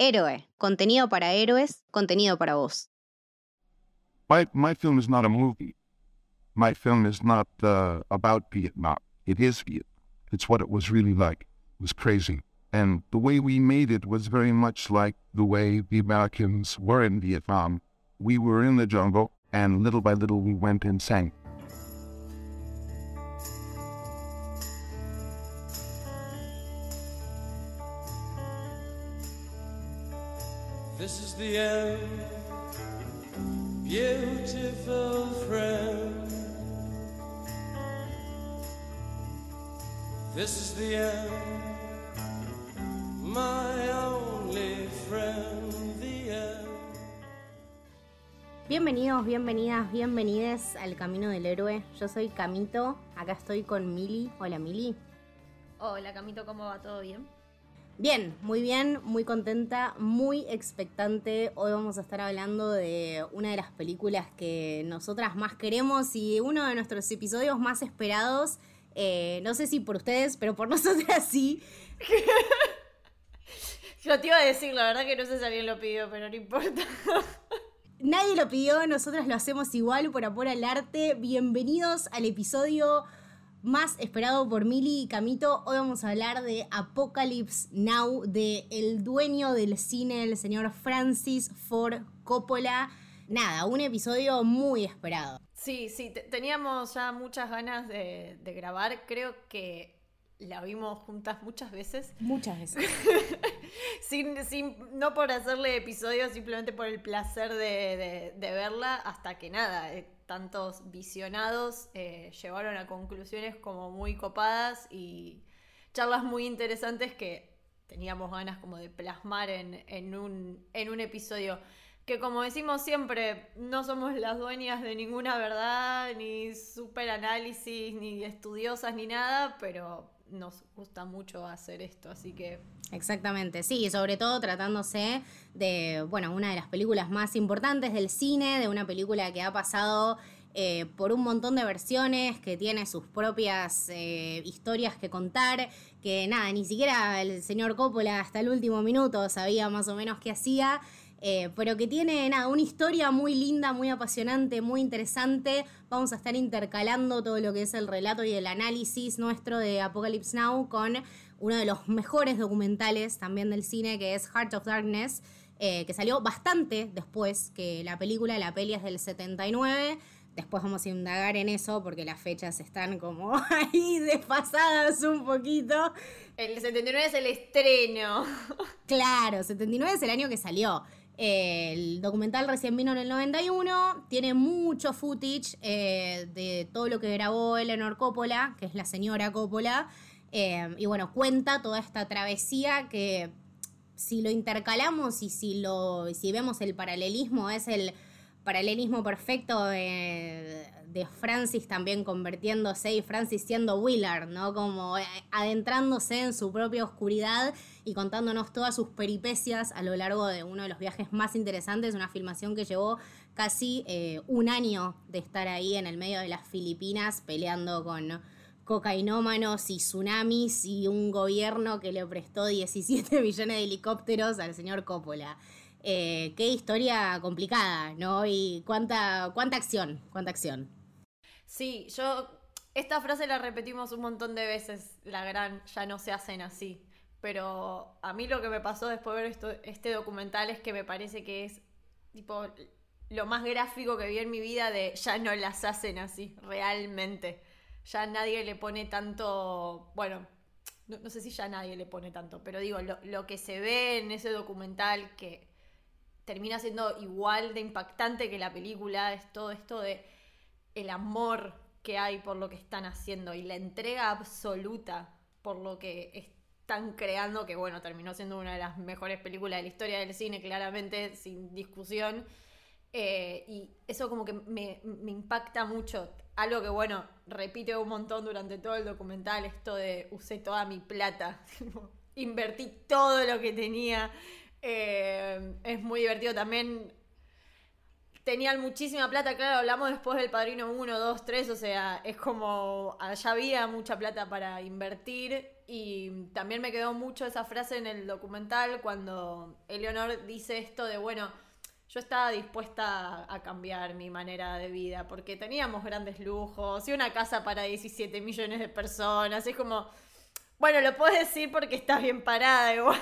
Héroe, contenido para héroes, contenido para vos. My, my film is not a movie. My film is not uh, about Vietnam. It is Vietnam. It's what it was really like. It was crazy. And the way we made it was very much like the way the Americans were in Vietnam. We were in the jungle, and little by little we went and sang. Bienvenidos, bienvenidas, bienvenides al Camino del Héroe. Yo soy Camito, acá estoy con Mili. Hola Mili. Hola Camito, ¿cómo va? ¿Todo bien? Bien, muy bien, muy contenta, muy expectante. Hoy vamos a estar hablando de una de las películas que nosotras más queremos y uno de nuestros episodios más esperados. Eh, no sé si por ustedes, pero por nosotras sí. Yo te iba a decir, la verdad que no sé si alguien lo pidió, pero no importa. Nadie lo pidió, nosotras lo hacemos igual por amor al arte. Bienvenidos al episodio más esperado por Mili y Camito. Hoy vamos a hablar de Apocalypse Now, de el dueño del cine, el señor Francis Ford Coppola. Nada, un episodio muy esperado. Sí, sí, te- teníamos ya muchas ganas de, de grabar. Creo que la vimos juntas muchas veces. Muchas veces. sin, sin, no por hacerle episodios, simplemente por el placer de, de- verla, hasta que nada, eh, tantos visionados eh, llevaron a conclusiones como muy copadas y charlas muy interesantes que teníamos ganas como de plasmar en, en un, en un episodio. Que como decimos siempre, no somos las dueñas de ninguna verdad, ni super análisis, ni estudiosas, ni nada, pero nos gusta mucho hacer esto, así que Exactamente, sí, y sobre todo tratándose de, bueno, una de las películas más importantes del cine, de una película que ha pasado eh, por un montón de versiones, que tiene sus propias eh, historias que contar, que nada, ni siquiera el señor Coppola hasta el último minuto sabía más o menos qué hacía. eh, pero que tiene nada, una historia muy linda, muy apasionante, muy interesante. Vamos a estar intercalando todo lo que es el relato y el análisis nuestro de Apocalypse Now con uno de los mejores documentales también del cine, que es Heart of Darkness, eh, que salió bastante después que la película, la peli es del 79. Después vamos a indagar en eso porque las fechas están como ahí desfasadas un poquito. el 79 es el estreno. Claro, 79 es el año que salió. El documental recién vino en el 91, tiene mucho footage eh, de todo lo que grabó Eleanor Coppola, que es la señora Coppola, eh, y bueno, cuenta toda esta travesía que si lo intercalamos y si, lo, si vemos el paralelismo, es el paralelismo perfecto de, de Francis también convirtiéndose y Francis siendo Willard, ¿no? Como eh, adentrándose en su propia oscuridad y contándonos todas sus peripecias a lo largo de uno de los viajes más interesantes, una filmación que llevó casi eh, un año de estar ahí en el medio de las Filipinas peleando con cocainómanos y tsunamis y un gobierno que le prestó 17 millones de helicópteros al señor Coppola. Eh, qué historia complicada, ¿no? Y cuánta, cuánta acción, cuánta acción. Sí, yo esta frase la repetimos un montón de veces, la gran ya no se hacen así. Pero a mí lo que me pasó después de ver esto, este documental es que me parece que es tipo lo más gráfico que vi en mi vida de ya no las hacen así, realmente. Ya nadie le pone tanto, bueno, no, sé si ya nadie le pone tanto, pero digo, lo, lo que se ve en ese documental que termina siendo igual de impactante que la película es todo esto de el amor que hay por lo que están haciendo y la entrega absoluta por lo que están creando, que bueno, terminó siendo una de las mejores películas de la historia del cine, claramente, sin discusión. Eh, y eso como que me, me impacta mucho. Algo que, bueno, repite un montón durante todo el documental, esto de usé toda mi plata, invertí todo lo que tenía. Eh, es muy divertido también tenían muchísima plata, claro, hablamos después del Padrino 1, 2, 3, o sea, es como, allá había mucha plata para invertir Y también me quedó mucho esa frase en el documental cuando Eleonor dice esto de, bueno, yo estaba dispuesta a cambiar mi manera de vida porque teníamos grandes lujos y una casa para 17 millones de personas. Es como, bueno, lo puedes decir porque estás bien parada igual,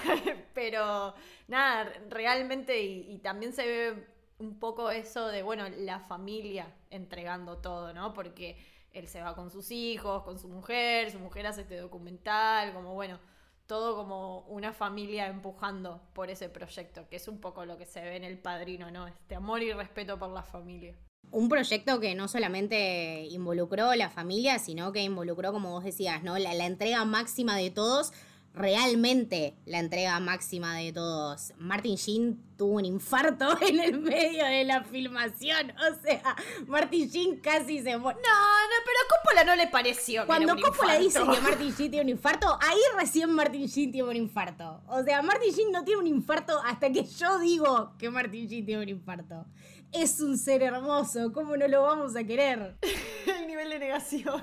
pero nada, realmente y, y también se ve un poco eso de, bueno, la familia entregando todo, ¿no? Porque él se va con sus hijos, con su mujer, su mujer hace este documental, como bueno, todo como una familia empujando por ese proyecto, que es un poco lo que se ve en El Padrino, ¿no? Este amor y respeto por la familia. Un proyecto que no solamente involucró la familia, sino que involucró, como vos decías, ¿no? La, la entrega máxima de todos realmente la entrega máxima de todos. Martin Sheen tuvo un infarto en el medio de la filmación. O sea, Martin Sheen casi se muere. No, no, pero a Coppola no le pareció. Que Cuando Coppola dice que Martin Sheen tiene un infarto, ahí recién Martin Sheen tiene un infarto. O sea, Martin Sheen no tiene un infarto hasta que yo digo que Martin Sheen tiene un infarto. Es un ser hermoso, ¿cómo no lo vamos a querer? El nivel de negación.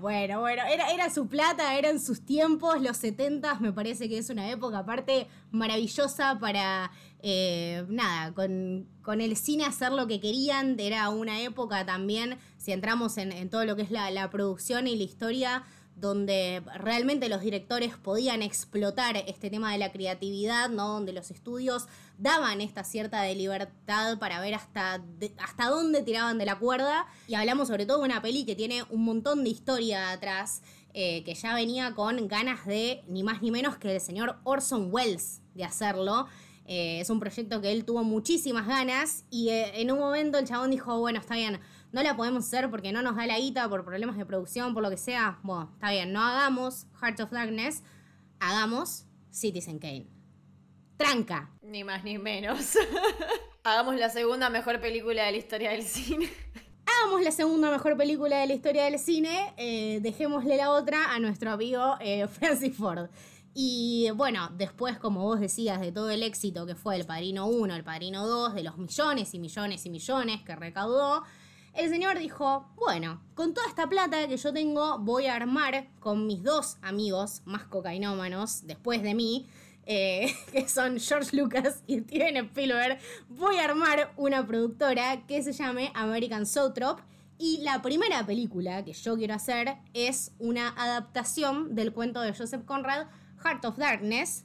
Bueno, bueno, era, era su plata, eran sus tiempos, los 70 me parece que es una época aparte maravillosa para, eh, nada, con, con el cine hacer lo que querían, era una época también, si entramos en, en todo lo que es la, la producción y la historia, donde realmente los directores podían explotar este tema de la creatividad, ¿no? Donde los estudios daban esta cierta de libertad para ver hasta, hasta dónde tiraban de la cuerda. Y hablamos sobre todo de una peli que tiene un montón de historia atrás, eh, que ya venía con ganas de ni más ni menos que el señor Orson Welles de hacerlo. Eh, es un proyecto que él tuvo muchísimas ganas y eh, en un momento el chabón dijo, bueno, está bien, no la podemos hacer porque no nos da la guita por problemas de producción, por lo que sea. Bueno, está bien, no hagamos Heart of Darkness, hagamos Citizen Kane. Tranca. Ni más ni menos. Hagamos la segunda mejor película de la historia del cine. Hagamos la segunda mejor película de la historia del cine, eh, dejémosle la otra a nuestro amigo eh, Francis Ford. Y bueno, después, como vos decías, de todo el éxito que fue el Padrino 1, el Padrino 2, de los millones y millones y millones que recaudó, el señor dijo, bueno, con toda esta plata que yo tengo, voy a armar con mis dos amigos más cocainómanos después de mí, eh, que son George Lucas y Steven Spielberg, voy a armar una productora que se llame American Zoetrope. Y la primera película que yo quiero hacer es una adaptación del cuento de Joseph Conrad, Heart of Darkness.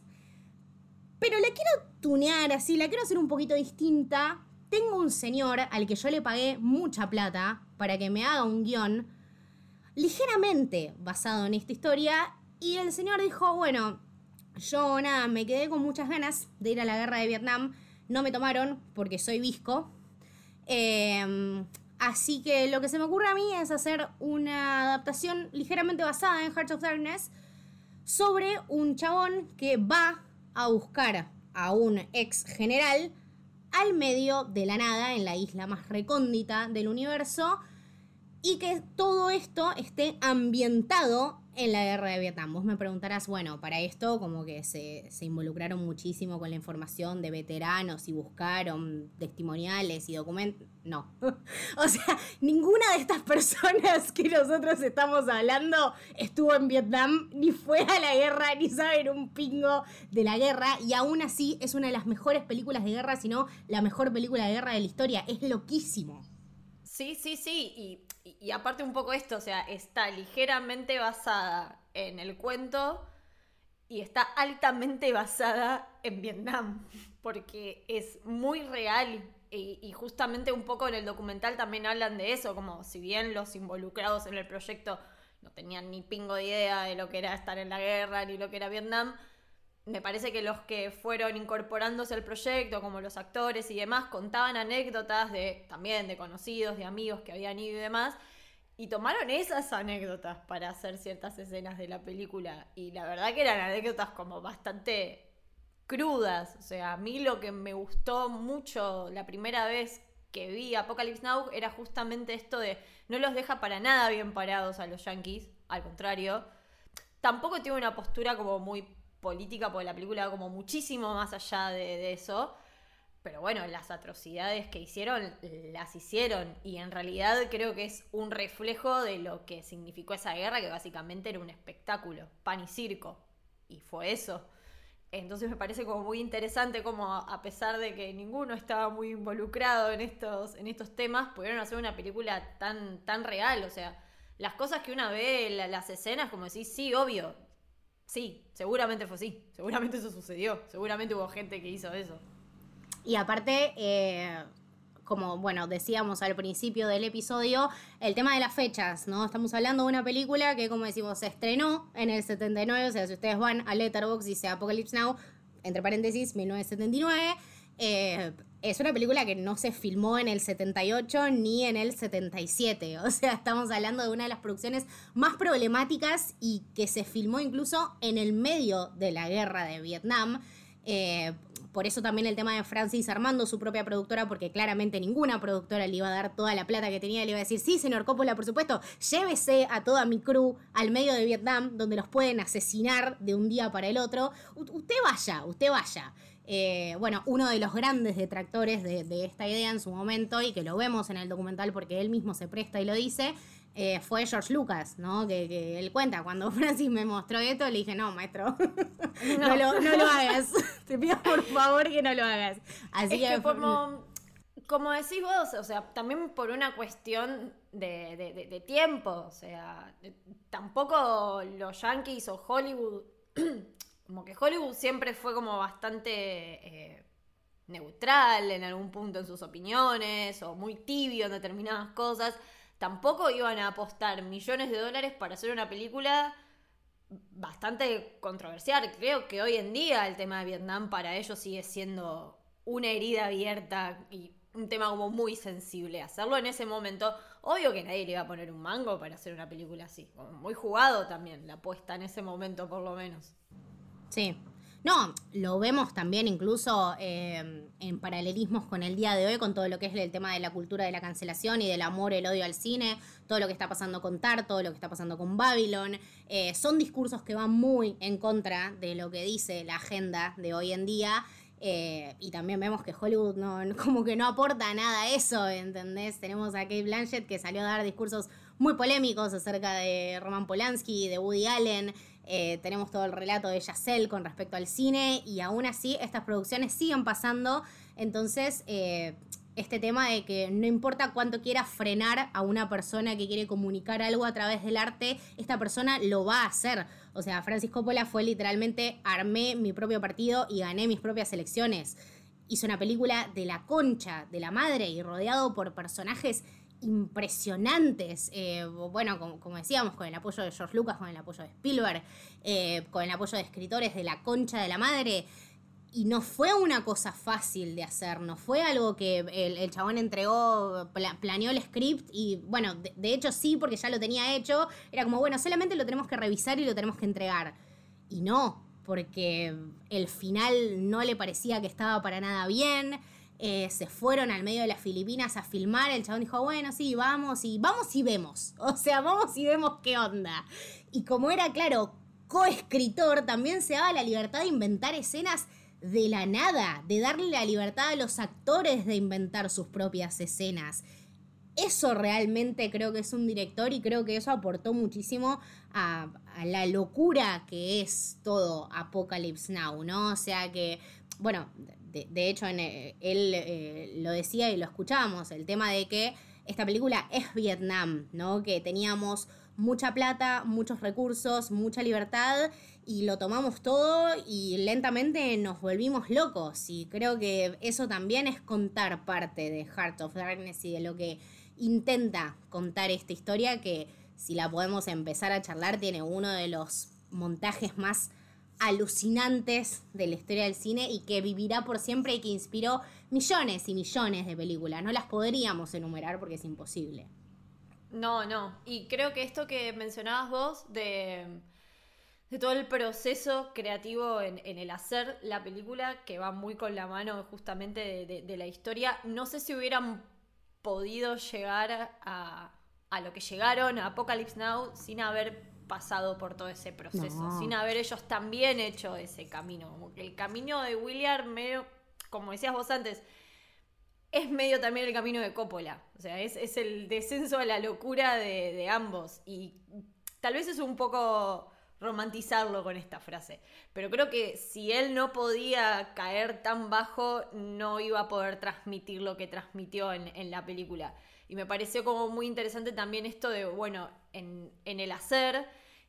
Pero la quiero tunear así, la quiero hacer un poquito distinta. Tengo un señor al que yo le pagué mucha plata para que me haga un guion ligeramente basado en esta historia. Y el señor dijo, bueno, yo nada, me quedé con muchas ganas de ir a la guerra de Vietnam. No me tomaron porque soy visco. Eh, así que lo que se me ocurre a mí es hacer una adaptación ligeramente basada en Heart of Darkness sobre un chabón que va a buscar a un ex general al medio de la nada, en la isla más recóndita del universo, y que todo esto esté ambientado en la guerra de Vietnam. Vos me preguntarás, bueno, para esto como que se, se involucraron muchísimo con la información de veteranos y buscaron testimoniales y documentos. No. o sea, ninguna de estas personas que nosotros estamos hablando estuvo en Vietnam, ni fue a la guerra, ni saben un pingo de la guerra, y aún así es una de las mejores películas de guerra, si no la mejor película de guerra de la historia. Es loquísimo. Sí, sí, sí. Y, y- aparte un poco esto, o sea, está ligeramente basada en el cuento y está altamente basada en Vietnam, porque es muy real. Y, y justamente un poco en el documental también hablan de eso, como si bien los involucrados en el proyecto no tenían ni pingo de idea de lo que era estar en la guerra ni lo que era Vietnam, me parece que los que fueron incorporándose al proyecto, como los actores y demás, contaban anécdotas de también de conocidos, de amigos que habían ido y demás, y tomaron esas anécdotas para hacer ciertas escenas de la película. Y la verdad que eran anécdotas como bastante crudas. O sea, a mí lo que me gustó mucho la primera vez que vi Apocalypse Now era justamente esto de no los deja para nada bien parados a los yankees, al contrario. Tampoco tiene una postura como muy política, porque la película va como muchísimo más allá de, eso. pero bueno, las atrocidades que hicieron, las hicieron. Y en realidad creo que es un reflejo de lo que significó esa guerra, que básicamente era un espectáculo, pan y circo. Y fue eso. Entonces me parece como muy interesante como a pesar de que ninguno estaba muy involucrado en estos, en estos temas, pudieron hacer una película tan, tan real. O sea, las cosas que una ve, la- las escenas, como decís, sí, obvio. Sí, seguramente fue así. Seguramente eso sucedió. Seguramente hubo gente que hizo eso. Y aparte, eh, como bueno, decíamos al principio del episodio, el tema de las fechas, ¿no? Estamos hablando de una película que, como decimos, se estrenó en el 79, o sea, si ustedes van a Letterboxd dice Apocalypse Now, entre paréntesis, 1979. eh, es una película que no se filmó en el 78 ni en el 77. O sea, estamos hablando de una de las producciones más problemáticas y que se filmó incluso en el medio de la guerra de Vietnam. Eh, por eso también el tema de Francis armando su propia productora, porque claramente ninguna productora le iba a dar toda la plata que tenía, le iba a decir, sí, señor Coppola, por supuesto, llévese a toda mi crew al medio de Vietnam, donde los pueden asesinar de un día para el otro. Usted vaya, usted vaya. Eh, bueno, uno de los grandes detractores de, de esta idea en su momento, y que lo vemos en el documental porque él mismo se presta y lo dice, eh, fue George Lucas, ¿no? Que, que él cuenta, cuando Francis me mostró esto, le dije, no, maestro, no, lo, no lo hagas. Te pido por favor que no lo hagas. Así es que como, como decís vos, o sea, también por una cuestión de, de- de- de tiempo, o sea, tampoco los yankees o Hollywood, como que Hollywood siempre fue como bastante eh, neutral en algún punto en sus opiniones o muy tibio en determinadas cosas, tampoco iban a apostar millones de dólares para hacer una película bastante controversial. Creo que hoy en día el tema de Vietnam para ellos sigue siendo una herida abierta y un tema como muy sensible. Hacerlo en ese momento, obvio que nadie le iba a poner un mango para hacer una película así. Muy jugado también la apuesta en ese momento por lo menos. Sí. No, lo vemos también incluso eh, en paralelismos con el día de hoy, con todo lo que es el tema de la cultura de la cancelación y del amor, el odio al cine, todo lo que está pasando con Tar, todo lo que está pasando con Babylon. Eh, son discursos que van muy en contra de lo que dice la agenda de hoy en día. eh, y también vemos que Hollywood no, no- como que no aporta nada a eso, ¿entendés? Tenemos a Kate Blanchett que salió a dar discursos muy polémicos acerca de Roman Polanski, de Woody Allen. Eh, tenemos todo el relato de Yacel con respecto al cine y aún así estas producciones siguen pasando. Entonces, eh, este tema de que no importa cuánto quiera frenar a una persona que quiere comunicar algo a través del arte, esta persona lo va a hacer. O sea, Francis Coppola fue literalmente armé mi propio partido y gané mis propias elecciones. Hizo una película de la concha, de la madre y rodeado por personajes impresionantes. Eh, bueno, como, como decíamos, con el apoyo de George Lucas, con el apoyo de Spielberg, eh, con el apoyo de escritores de la concha de la madre. Y no fue una cosa fácil de hacer, no fue algo que el, chabón entregó, pla- planeó el script y bueno, de, de hecho sí, porque ya lo tenía hecho. Era como, bueno, solamente lo tenemos que revisar y lo tenemos que entregar. Y no, porque el final no le parecía que estaba para nada bien. Eh, se fueron al medio de las Filipinas a filmar. El chabón dijo, bueno, sí, vamos y vamos y vemos. O sea, vamos y vemos qué onda. Y como era, claro, coescritor, también se daba la libertad de inventar escenas de la nada, de darle la libertad a los actores de inventar sus propias escenas. Eso realmente creo que es un director y creo que eso aportó muchísimo a, a la locura que es todo Apocalypse Now, ¿no? O sea que, bueno, de, de hecho en, eh, él eh, lo decía y lo escuchábamos, el tema de que esta película es Vietnam, ¿no? Que teníamos mucha plata, muchos recursos, mucha libertad y lo tomamos todo y lentamente nos volvimos locos. Y creo que eso también es contar parte de Heart of Darkness y de lo que intenta contar esta historia que si la podemos empezar a charlar tiene uno de los montajes más alucinantes de la historia del cine y que vivirá por siempre y que inspiró millones y millones de películas. No las podríamos enumerar porque es imposible. No, no. Y creo que esto que mencionabas vos de, de todo el proceso creativo en, el hacer la película, que va muy con la mano justamente de la historia, no sé si hubieran podido llegar a, a lo que llegaron a Apocalypse Now sin haber pasado por todo ese proceso, No. sin haber ellos también hecho ese camino. Como que el camino de William medio- como decías vos antes, es medio también el camino de Coppola. O sea, es, es el descenso a la locura de, de ambos. Y tal vez es un poco romantizarlo con esta frase. Pero creo que si él no podía caer tan bajo, no iba a poder transmitir lo que transmitió en, en la película. Y me pareció como muy interesante también esto de, bueno, en, en el hacer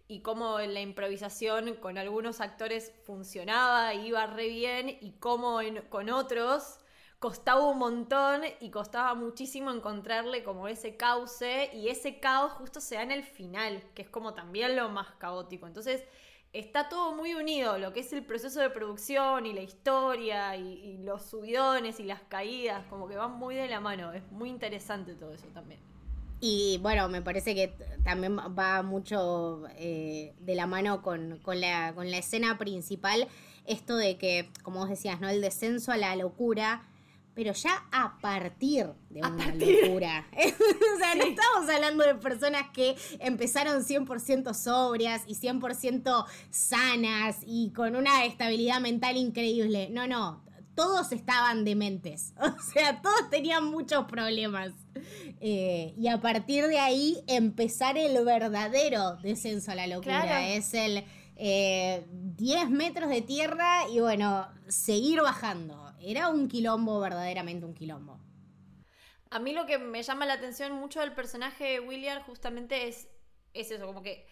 y cómo la improvisación con algunos actores funcionaba, iba re bien, y cómo en- con otros costaba un montón y costaba muchísimo encontrarle como ese cauce y ese caos justo se da en el final, que es como también lo más caótico. Entonces está todo muy unido, lo que es el proceso de producción y la historia y, y los subidones y las caídas, como que van muy de la mano, es muy interesante todo eso también. Y bueno, me parece que también va mucho eh, de la mano con, con la, con la escena principal, esto de que, como vos decías, ¿no? El descenso a la locura, pero ya a partir de A una partir. locura. o sea, no estamos hablando de personas que empezaron 100% sobrias y 100% sanas y con una estabilidad mental increíble. No, no, todos estaban dementes. O sea, todos tenían muchos problemas. Eh, y a partir de ahí empezar el verdadero descenso a la locura. Claro. Es el eh, 10 metros de tierra y bueno, seguir bajando. Era un quilombo, verdaderamente un quilombo. A mí lo que me llama la atención mucho del personaje de William justamente es, es eso, como que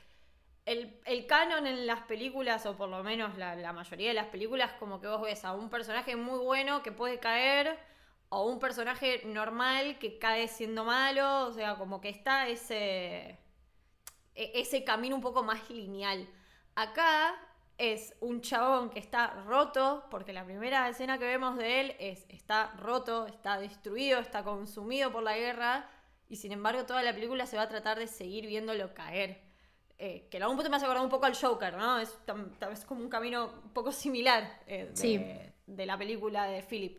el, canon en las películas, o por lo menos la, la mayoría de las películas, como que vos ves a un personaje muy bueno que puede caer, o un personaje normal que cae siendo malo, o sea, como que está ese, e- ese camino un poco más lineal. Acá es un chabón que está roto, porque la primera escena que vemos de él es está roto, está destruido, está consumido por la guerra, y sin embargo toda la película se va a tratar de seguir viéndolo caer. Eh, que en algún punto me hace acordar un poco al Joker, ¿no? Es como un camino un poco similar eh, de, Sí. de la película de Philip.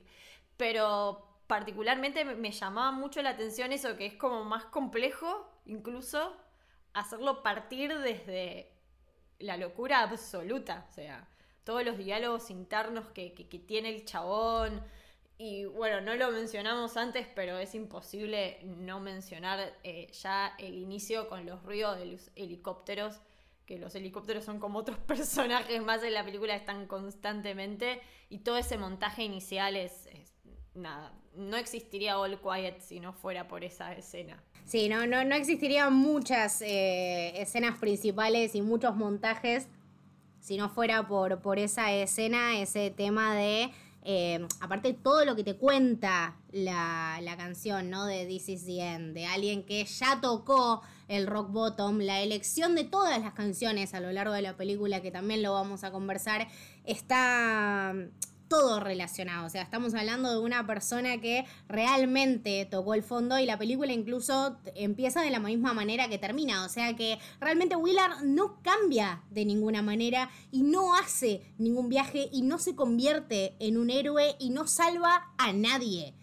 Pero particularmente me, me llamaba mucho la atención eso, que es como más complejo, incluso, hacerlo partir desde la locura absoluta. O sea, todos los diálogos internos que, que- que tiene el chabón. Y bueno, no lo mencionamos antes, pero es imposible no mencionar eh, ya el inicio con los ruidos de los helicópteros. Que los helicópteros son como otros personajes más en la película, están constantemente. Y todo ese montaje inicial es, nada. No existiría All Quiet si no fuera por esa escena. Sí, no, no, no existirían muchas eh, escenas principales y muchos montajes si no fuera por, por esa escena, ese tema de, eh, aparte todo lo que te cuenta la, la canción, ¿no? De This is the End, de alguien que ya tocó el rock bottom, la elección de todas las canciones a lo largo de la película, que también lo vamos a conversar, está todo relacionado. O sea, estamos hablando de una persona que realmente tocó el fondo y la película incluso empieza de la misma manera que termina. O sea que realmente Willard no cambia de ninguna manera y no hace ningún viaje y no se convierte en un héroe y no salva a nadie.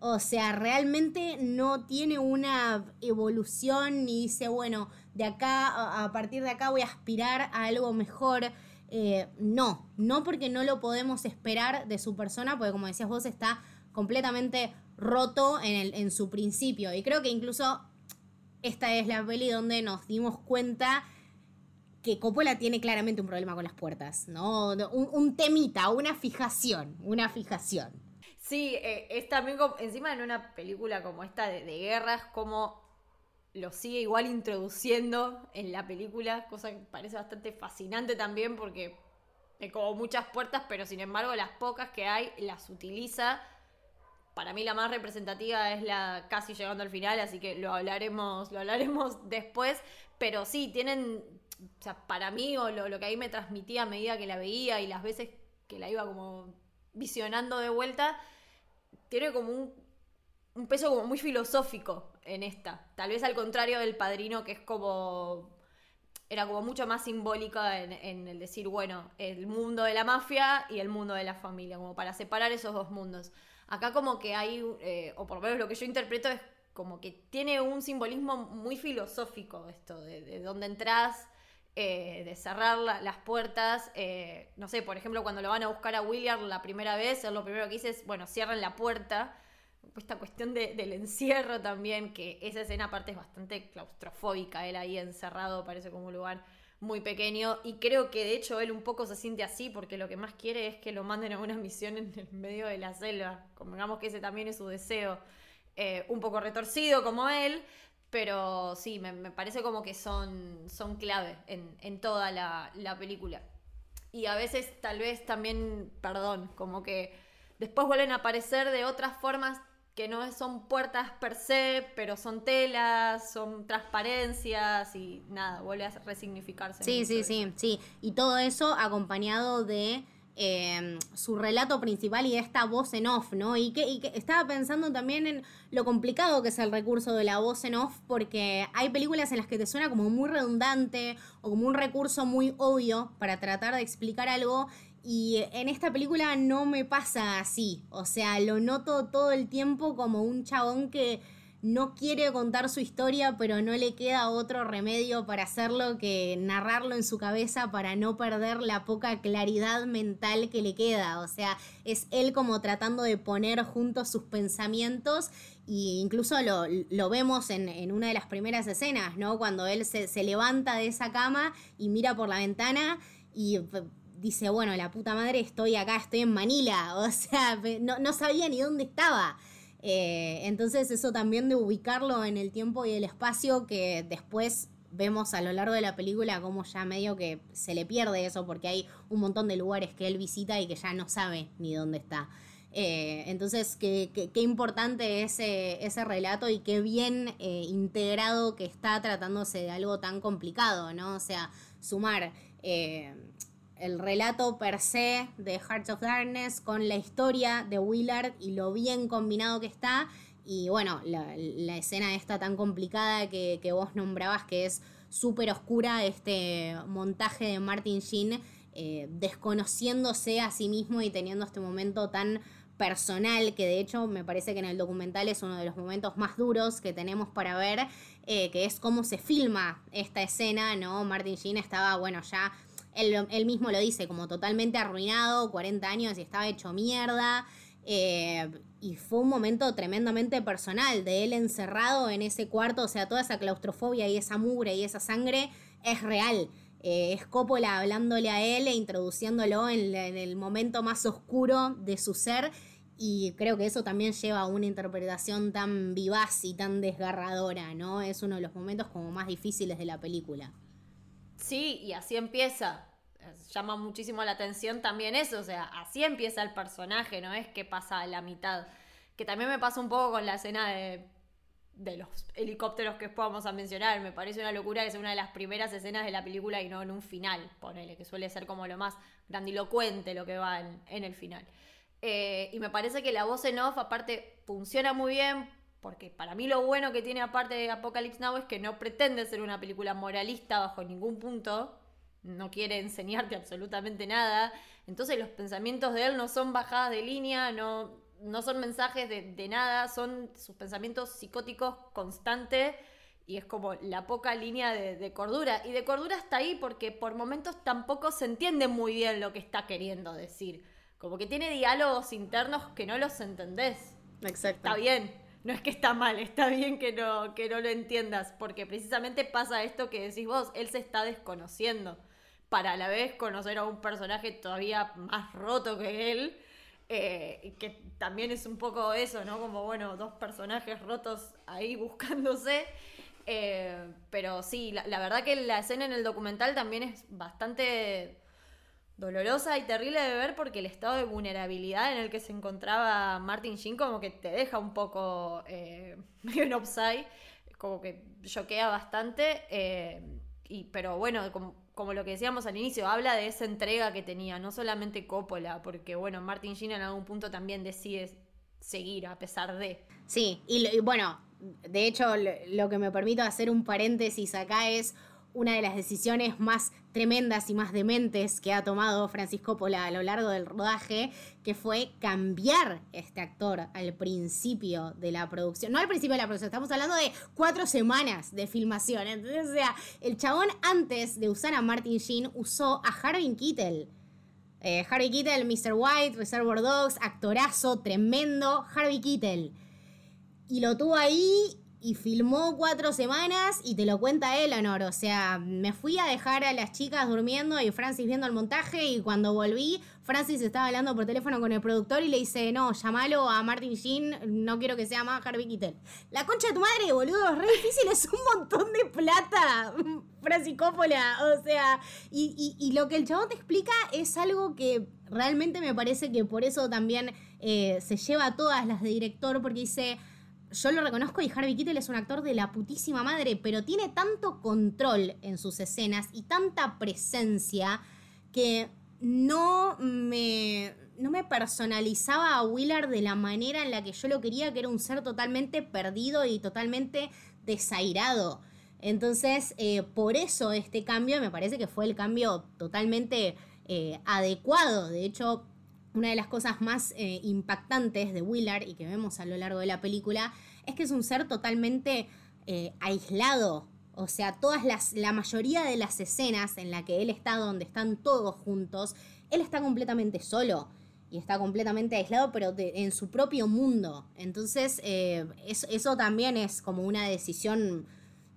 O sea, realmente no tiene una evolución ni dice, bueno, de acá, a partir de acá voy a aspirar a algo mejor. Eh, no, no porque no lo podemos esperar de su persona, porque como decías vos, está completamente roto en, su principio. Y creo que incluso esta es la peli donde nos dimos cuenta que Coppola tiene claramente un problema con las puertas, ¿no? Un, un temita, una fijación, una fijación. Sí, eh, es también encima en una película como esta de, de guerras, como lo sigue igual introduciendo en la película, cosa que parece bastante fascinante también porque hay como muchas puertas, pero sin embargo las pocas que hay las utiliza. Para mí la más representativa es la casi llegando al final, así que lo hablaremos, lo hablaremos después. Pero sí, tienen, o sea, para mí o lo, lo que ahí me transmitía a medida que la veía y las veces que la iba como visionando de vuelta, tiene como un, un peso como muy filosófico en esta. Tal vez al contrario del padrino, que es como. Era como mucho más simbólica en, el decir, bueno, el mundo de la mafia y el mundo de la familia, como para separar esos dos mundos. Acá como que hay, eh, o por lo menos lo que yo interpreto es como que tiene un simbolismo muy filosófico esto, de, de dónde entras, eh, de cerrar la- las puertas. eh, no sé, por ejemplo, cuando lo van a buscar a William la primera vez, lo primero que dice es, bueno, cierren la puerta. Esta cuestión de- del encierro también, que esa escena aparte es bastante claustrofóbica, él ahí encerrado parece como un lugar muy pequeño y creo que de hecho él un poco se siente así porque lo que más quiere es que lo manden a una misión en el medio de la selva, convengamos que ese también es su deseo, eh, un poco retorcido como él, pero sí, me, parece como que son, son clave en, en toda la película. Y a veces tal vez también, perdón, como que después vuelven a aparecer de otras formas que no son puertas per se, pero son telas, son transparencias y nada, vuelve a resignificarse. Sí, sí, sí, sí. Y todo eso acompañado de eh, su relato principal y de esta voz en off, ¿no? Y que, y que estaba pensando también en lo complicado que es el recurso de la voz en off, porque hay películas en las que te suena como muy redundante o como un recurso muy obvio para tratar de explicar algo. Y en esta película no me pasa así. O sea, lo noto todo el tiempo como un chabón que no quiere contar su historia, pero no le queda otro remedio para hacerlo que narrarlo en su cabeza para no perder la poca claridad mental que le queda. O sea, es él como tratando de poner juntos sus pensamientos e incluso lo, lo vemos en, en una de las primeras escenas, ¿no? Cuando él se, se levanta de esa cama y mira por la ventana y dice, bueno, la puta madre, estoy acá, estoy en Manila. O sea, no, no sabía ni dónde estaba. Eh, entonces eso también de ubicarlo en el tiempo y el espacio que después vemos a lo largo de la película como ya medio que se le pierde eso porque hay un montón de lugares que él visita y que ya no sabe ni dónde está. Eh, entonces, qué, qué- qué importante ese, ese relato y qué bien eh, integrado que está tratándose de algo tan complicado, ¿no? O sea, sumar el relato per se de Hearts of Darkness con la historia de Willard y lo bien combinado que está. Y bueno, la, escena esta tan complicada que, que vos nombrabas, que es súper oscura, este montaje de Martin Sheen eh, desconociéndose a sí mismo y teniendo este momento tan personal, que de hecho me parece que en el documental es uno de los momentos más duros que tenemos para ver, eh, que es cómo se filma esta escena, ¿no? Martin Sheen estaba, bueno, ya, él, mismo lo dice, como totalmente arruinado, 40 años y estaba hecho mierda. eh, y fue un momento tremendamente personal de él encerrado en ese cuarto, o sea, toda esa claustrofobia y esa mugre y esa sangre es real. Eh, es Coppola hablándole a él e introduciéndolo en, en el momento más oscuro de su ser. Y creo que eso también lleva a una interpretación tan vivaz y tan desgarradora, ¿no? Es uno de los momentos como más difíciles de la película. Sí, y así empieza. Llama muchísimo la atención también eso, o sea, así empieza el personaje, no es que pasa a la mitad. Que también me pasa un poco con la escena de, de los helicópteros que después vamos a mencionar. Me parece una locura que sea una de las primeras escenas de la película y no en un final, ponele, que suele ser como lo más grandilocuente lo que va en, en el final. Eh, y me parece que la voz en off, aparte, funciona muy bien, porque para mí lo bueno que tiene aparte de Apocalypse Now es que no pretende ser una película moralista bajo ningún punto, no quiere enseñarte absolutamente nada, entonces los pensamientos de él no son bajadas de línea, no, no son mensajes de, de nada, son sus pensamientos psicóticos constantes y es como la poca línea de, de cordura. Y de cordura está ahí porque por momentos tampoco se entiende muy bien lo que está queriendo decir. Como que tiene diálogos internos que no los entendés. Exacto. Está bien, no es que está mal, está bien que no, que no lo entiendas, porque precisamente pasa esto que decís vos, él se está desconociendo para a la vez conocer a un personaje todavía más roto que él, eh, que también es un poco eso, ¿no? Como, bueno, dos personajes rotos ahí buscándose. Eh, pero sí, la, verdad que la escena en el documental también es bastante dolorosa y terrible de ver porque el estado de vulnerabilidad en el que se encontraba Martin Sheen como que te deja un poco eh, en upside, como que choquea bastante, y, pero bueno, como, como lo que decíamos al inicio, habla de esa entrega que tenía, no solamente Coppola, porque bueno, Martin Sheen en algún punto también decide seguir a pesar de... Sí, y, y bueno, de hecho lo, lo que me permito hacer un paréntesis acá es una de las decisiones más tremendas y más dementes que ha tomado Francisco Pola a lo largo del rodaje, que fue cambiar este actor al principio de la producción. No al principio de la producción, estamos hablando de cuatro semanas de filmación. Entonces, o sea, el chabón antes de usar a Martin Sheen usó a Harvey Keitel. Eh, Harvey Keitel, Mr. White, Reservoir Dogs, actorazo, tremendo, Harvey Keitel. Y lo tuvo ahí y filmó cuatro semanas y te lo cuenta Eleanor. O sea, me fui a dejar a las chicas durmiendo y Francis viendo el montaje y cuando volví, Francis estaba hablando por teléfono con el productor y le dice, no, llamalo a Martin Sheen, no quiero que sea más Harvey Keitel. La concha de tu madre, boludo, es re difícil, es un montón de plata, Francis Coppola. O sea, y, y, y, lo que el chabón te explica es algo que realmente me parece que por eso también eh, se lleva a todas las de director, porque dice yo lo reconozco y Harvey Keitel es un actor de la putísima madre, pero tiene tanto control en sus escenas y tanta presencia que no me, no me personalizaba a Willard de la manera en la que yo lo quería, que era un ser totalmente perdido y totalmente desairado. Entonces, eh, por eso este cambio me parece que fue el cambio totalmente eh, adecuado. De hecho, una de las cosas más eh, impactantes de Willard y que vemos a lo largo de la película es que es un ser totalmente eh, aislado. O sea, todas las, la mayoría de las escenas en la que él está donde están todos juntos, él está completamente solo y está completamente aislado, pero en su propio mundo. Entonces, eh, eso también es como una decisión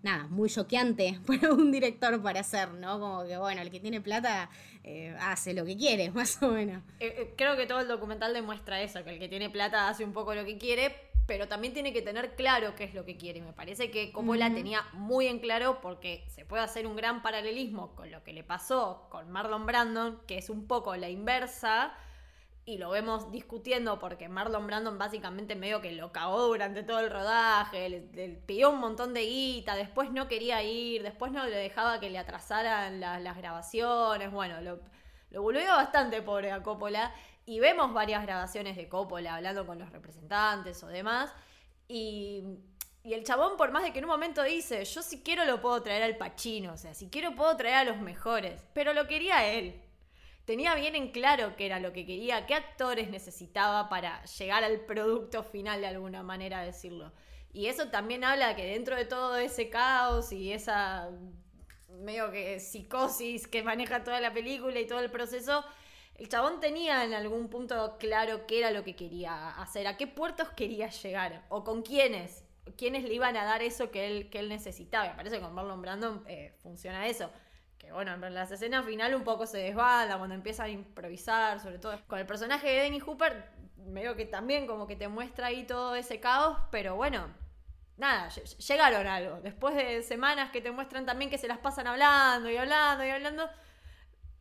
nada, muy choqueante para un director para hacer, ¿no? Como que, bueno, el que tiene plata eh, hace lo que quiere, más o menos. Eh, eh, creo que todo el documental demuestra eso, que el que tiene plata hace un poco lo que quiere, pero también tiene que tener claro qué es lo que quiere. Y me parece que Coppola la tenía muy en claro porque se puede hacer un gran paralelismo con lo que le pasó con Marlon Brandon, que es un poco la inversa y lo vemos discutiendo porque Marlon Brandon básicamente medio que lo cagó durante todo el rodaje, le, pidió un montón de guita, después no quería ir, después no le dejaba que le atrasaran las grabaciones, bueno, lo, lo volvió bastante pobre a Coppola y vemos varias grabaciones de Coppola hablando con los representantes o demás y, y el chabón por más de que en un momento dice, yo si quiero lo puedo traer al Pachino, o sea, si quiero puedo traer a los mejores, pero lo quería él tenía bien en claro qué era lo que quería, qué actores necesitaba para llegar al producto final de alguna manera decirlo. Y eso también habla que dentro de todo ese caos y esa medio que psicosis que maneja toda la película y todo el proceso, el chabón tenía en algún punto claro qué era lo que quería hacer, a qué puertos quería llegar o con quiénes, quiénes le iban a dar eso que él, que él necesitaba. Me parece que con Marlon Brandon eh, funciona eso bueno, en las escenas final un poco se desbala cuando empieza a improvisar, sobre todo con el personaje de Denny Hooper, medio que también como que te muestra ahí todo ese caos, pero bueno, nada, llegaron algo. Después de semanas que te muestran también que se las pasan hablando y hablando y hablando,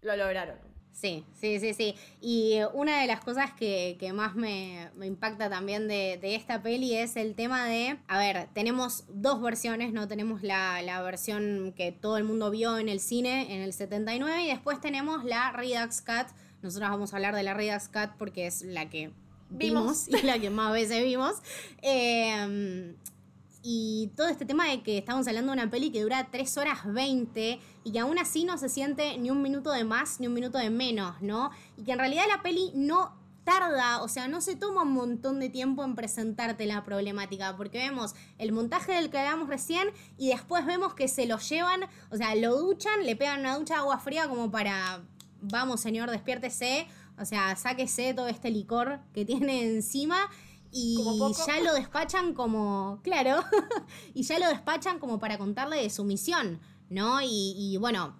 lo lograron. Sí, sí, sí, sí. Y una de las cosas que, más me, impacta también de, esta peli es el tema de, a ver, tenemos dos versiones, no tenemos la, versión que todo el mundo vio en el cine en el 79 y después tenemos la Redux Cut. Nosotros vamos a hablar de la Redux Cut porque es la que vimos, y la que más veces vimos. Eh, y todo este tema de que estamos hablando de una peli que dura 3 horas 20 y que aún así no se siente ni un minuto de más ni un minuto de menos, ¿no? Y que en realidad la peli no tarda, o sea, no se toma un montón de tiempo en presentarte la problemática, porque vemos el montaje del que hablamos recién y después vemos que se lo llevan, o sea, lo duchan, le pegan una ducha de agua fría como para, vamos señor, despiértese, o sea, sáquese todo este licor que tiene encima y ya lo despachan como, claro, y ya lo despachan como para contarle de su misión, ¿no? Y, bueno,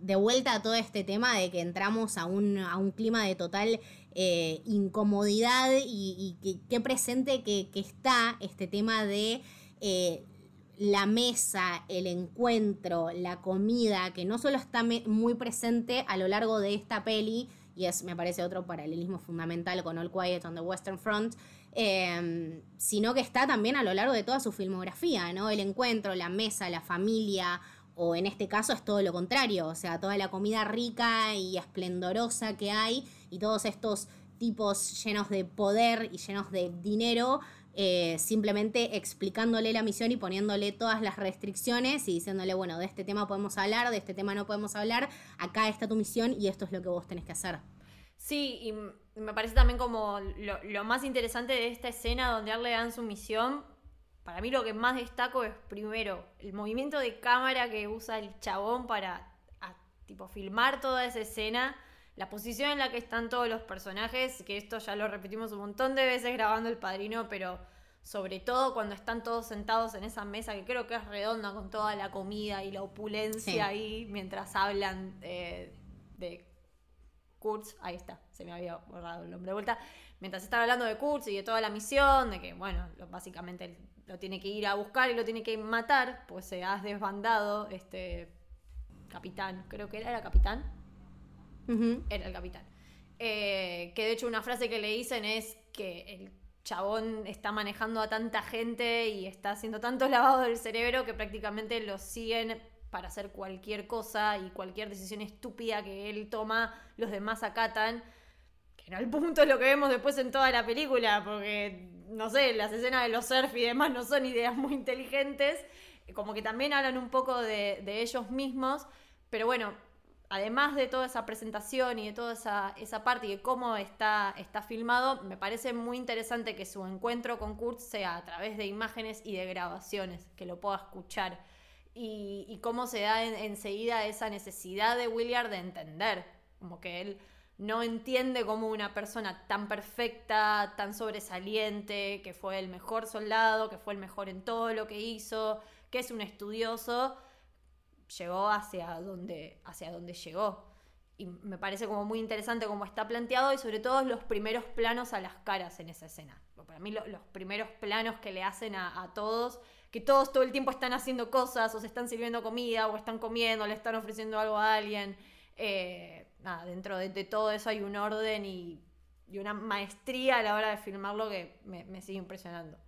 de vuelta a todo este tema de que entramos a un, a un clima de total eh, incomodidad y, y qué presente que, está este tema de eh, la mesa, el encuentro, la comida, que no solo está muy presente a lo largo de esta peli, y es, me parece, otro paralelismo fundamental con All Quiet on the Western Front, Em, sino que está también a lo largo de toda su filmografía, ¿no? El encuentro, la mesa, la familia, o en este caso es todo lo contrario, o sea, toda la comida rica y esplendorosa que hay y todos estos tipos llenos de poder y llenos de dinero, eh, simplemente explicándole la misión y poniéndole todas las restricciones y diciéndole, bueno, de este tema podemos hablar, de este tema no podemos hablar, acá está tu misión y esto es lo que vos tenés que hacer. Sí, y me parece también como lo, lo más interesante de esta escena donde a él le dan su misión. Para mí lo que más destaco es primero el movimiento de cámara que usa el chabón para a- tipo filmar toda esa escena, la posición en la que están todos los personajes, que esto ya lo repetimos un montón de veces grabando El Padrino, pero sobre todo cuando están todos sentados en esa mesa que creo que es redonda con toda la comida y la opulencia Sí. ahí mientras hablan eh, de Kurtz, ahí está, se me había borrado el nombre de vuelta, mientras están hablando de Kurtz y de toda la misión, de que, bueno, lo- básicamente lo tiene que ir a buscar y lo tiene que matar, pues se ha desbandado este capitán, creo que era, era capitán, era el capitán. Eh, que de hecho una frase que le dicen es que el chabón está manejando a tanta gente y está haciendo tanto lavado del cerebro que prácticamente lo siguen para hacer cualquier cosa y cualquier decisión estúpida que él toma, los demás acatan. Que no al punto es lo que vemos después en toda la película, porque, no sé, las escenas de los surf y demás no son ideas muy inteligentes, como que también hablan un poco de, ellos mismos, pero bueno, además de toda esa presentación y de toda esa, esa parte y de cómo está, está filmado, me parece muy interesante que su encuentro con Kurt sea a través de imágenes y de grabaciones, que lo pueda escuchar. Y, cómo se da en- enseguida esa necesidad de Williard de entender, como que él no entiende cómo una persona tan perfecta, tan sobresaliente, que fue el mejor soldado, que fue el mejor en todo lo que hizo, que es un estudioso, llegó hacia donde, hacia donde llegó. Y me parece como muy interesante cómo está planteado y sobre todo los primeros planos a las caras en esa escena. Para mí lo- los primeros planos que le hacen a todos, que todos todo el tiempo están haciendo cosas o se están sirviendo comida o están comiendo, le están ofreciendo algo a alguien. Eh, nada, dentro de, todo eso hay un orden y, y una maestría a la hora de filmarlo que me sigue impresionando.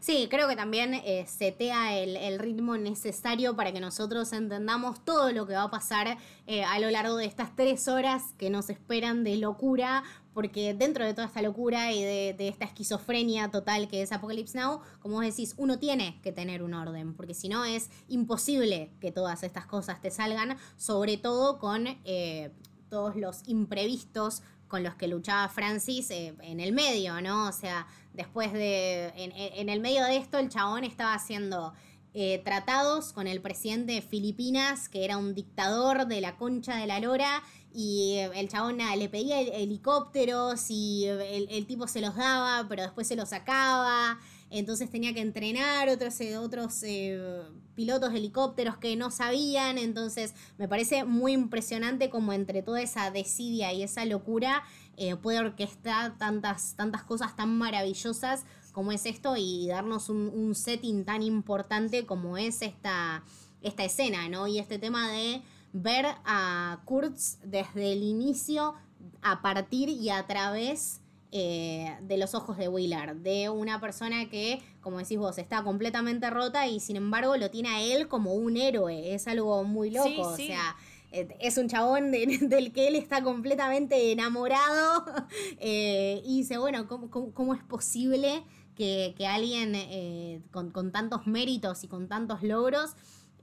Sí, creo que también eh, setea el, ritmo necesario para que nosotros entendamos todo lo que va a pasar eh, a lo largo de estas tres horas que nos esperan de locura, porque dentro de toda esta locura y de, de esta esquizofrenia total que es Apocalypse Now, como vos decís, uno tiene que tener un orden, porque si no es imposible que todas estas cosas te salgan, sobre todo con eh, todos los imprevistos con los que luchaba Francis eh, en el medio, ¿no? O sea, después de. En, el medio de esto, el chabón estaba haciendo eh, tratados con el presidente de Filipinas, que era un dictador de la concha de la lora, y eh, el chabón le pedía hel- helicópteros y eh, el, el tipo se los daba, pero después se los sacaba. Entonces tenía que entrenar otros, eh, otros eh, pilotos de helicópteros que no sabían. Entonces me parece muy impresionante como entre toda esa desidia y esa locura eh, puede orquestar tantas, tantas cosas tan maravillosas como es esto y darnos un, un setting tan importante como es esta, esta escena, ¿no? Y este tema de ver a Kurtz desde el inicio, a partir y a través eh, de los ojos de Willard, de una persona que, como decís vos, está completamente rota y sin embargo lo tiene a él como un héroe. Es algo muy loco. Sí, O sí. sea, eh, es un chabón de- del que él está completamente enamorado eh, y dice, bueno, ¿cómo, cómo- cómo es posible que, que alguien eh, con, con tantos méritos y con tantos logros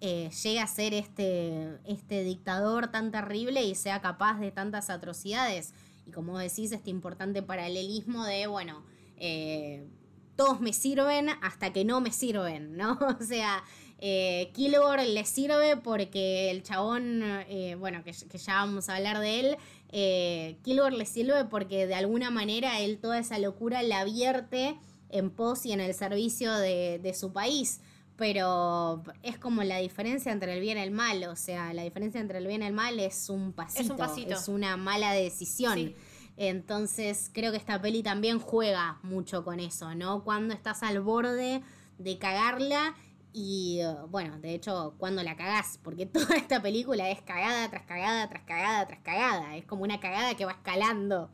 eh, llegue a ser este, este dictador tan terrible y sea capaz de tantas atrocidades? Y como decís, este importante paralelismo de, bueno, eh, todos me sirven hasta que no me sirven, ¿no? O sea, eh, Kilgore le sirve porque el chabón, eh, bueno, que, ya vamos a hablar de él, eh, Kilgore le sirve porque de alguna manera él toda esa locura la vierte en pos y en el servicio de, de su país. Pero es como la diferencia entre el bien y el mal. O sea, la diferencia entre el bien y el mal es un pasito. pasito. es una mala decisión. Sí. Entonces creo que esta peli también juega mucho con eso, ¿no? Cuando estás al borde de cagarla y bueno, de hecho, cuando la cagás, porque toda esta película es cagada tras cagada tras cagada tras cagada, es como una cagada que va escalando.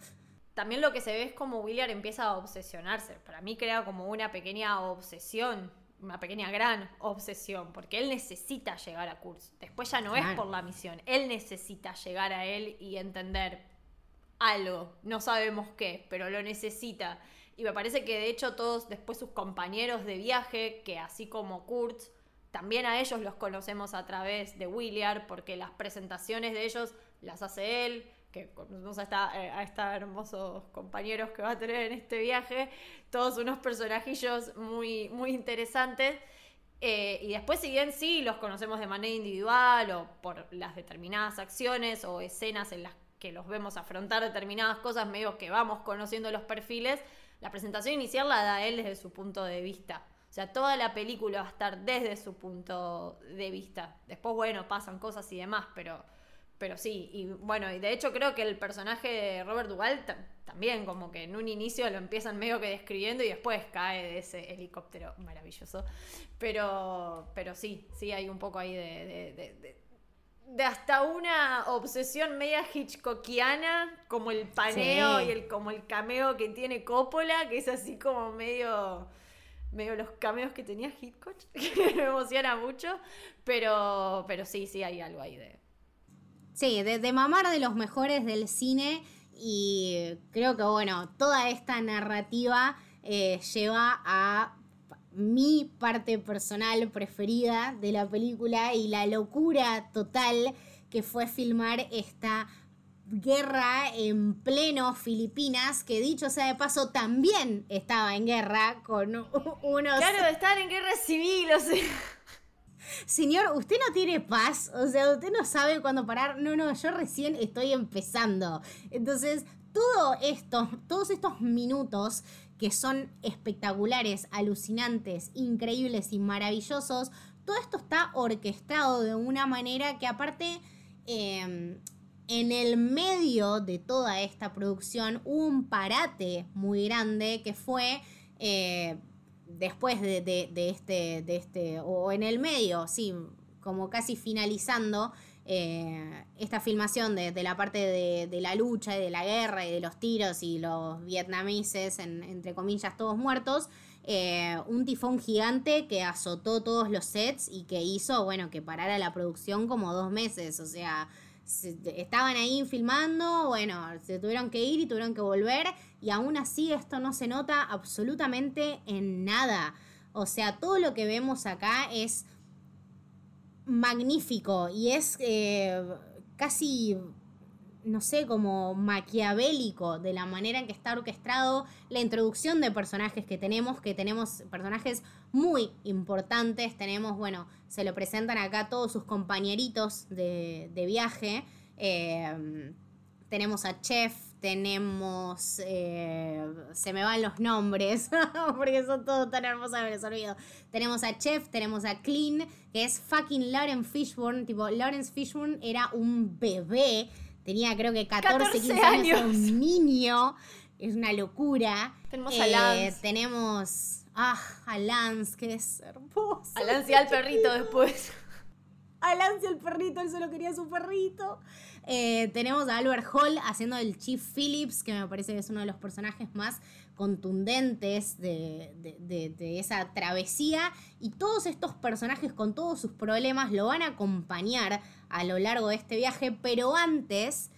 También lo que se ve es como Willard empieza a obsesionarse. Para mí crea como una pequeña obsesión, una pequeña gran obsesión, porque él necesita llegar a Kurz. Después ya no es por la misión, él necesita llegar a él y entender algo, no sabemos qué, pero lo necesita. Y me parece que de hecho todos después sus compañeros de viaje, que así como Kurt, también a ellos los conocemos a través de Williard, porque las presentaciones de ellos las hace él, que conocemos a, esta- eh, estos hermosos compañeros que va a tener en este viaje, todos unos personajillos muy, muy interesantes. Eh, y después, si bien sí los conocemos de manera individual o por las determinadas acciones o escenas en las que los vemos afrontar determinadas cosas, medio que vamos conociendo los perfiles, la presentación inicial la da él desde su punto de vista. O sea, toda la película va a estar desde su punto de vista. Después, bueno, pasan cosas y demás, pero, pero sí. Y bueno, y de hecho creo que el personaje de Robert Duvall ta- también, como que en un inicio lo empiezan medio que describiendo y después cae de ese helicóptero maravilloso. Pero, pero sí, sí hay un poco ahí de, de- de- de- de hasta una obsesión media hitchcockiana, como el paneo Sí. y el, como el cameo que tiene Coppola, que es así como medio, medio los cameos que tenía Hitchcock, que me emociona mucho. Pero, pero sí, sí hay algo ahí de. Sí, de, de mamar de los mejores del cine y creo que bueno, toda esta narrativa eh, lleva a mi parte personal preferida de la película y la locura total que fue filmar esta guerra en pleno Filipinas, que dicho sea de paso también estaba en guerra con unos... Claro, están en guerra civil, o sea. Señor, usted no tiene paz, o sea, usted no sabe cuándo parar. No, no, yo recién estoy empezando. Entonces, todo esto, todos estos minutos que son espectaculares, alucinantes, increíbles y maravillosos, todo esto está orquestado de una manera que aparte, eh, en el medio de toda esta producción, hubo un parate muy grande que fue... eh, después de, de- este, de este, o en el medio, sí, como casi finalizando eh, esta filmación de, la parte de, de la lucha y de la guerra y de los tiros y los vietnamises, en- entre comillas, todos muertos, eh, un tifón gigante que azotó todos los sets y que hizo, bueno, que parara la producción como dos meses, o sea... estaban ahí filmando, bueno, se tuvieron que ir y tuvieron que volver y aún así esto no se nota absolutamente en nada. O sea, todo lo que vemos acá es magnífico y es eh, casi, no sé, como maquiavélico de la manera en que está orquestado la introducción de personajes que tenemos, que tenemos personajes muy importantes, tenemos, bueno, se lo presentan acá todos sus compañeritos de, de viaje, eh, tenemos a Chef, tenemos. eh, se me van los nombres, porque son todos tan hermosos me los olvido. Tenemos a Chef, tenemos a Clean, que es fucking Lauren Fishburne. Tipo, Lawrence Fishburne era un bebé, tenía creo que 14, 14 15 años, era un niño. Es una locura. Tenemos a Lance. Tenemos. Ah, a Lance, que es hermoso. Al al perrito después. A Lance el perrito, él solo quería su perrito. Eh, tenemos a Albert Hall haciendo el Chief Phillips, que me parece que es uno de los personajes más contundentes de, de- de- de esa travesía. Y todos estos personajes con todos sus problemas lo van a acompañar a lo largo de este viaje, pero antes,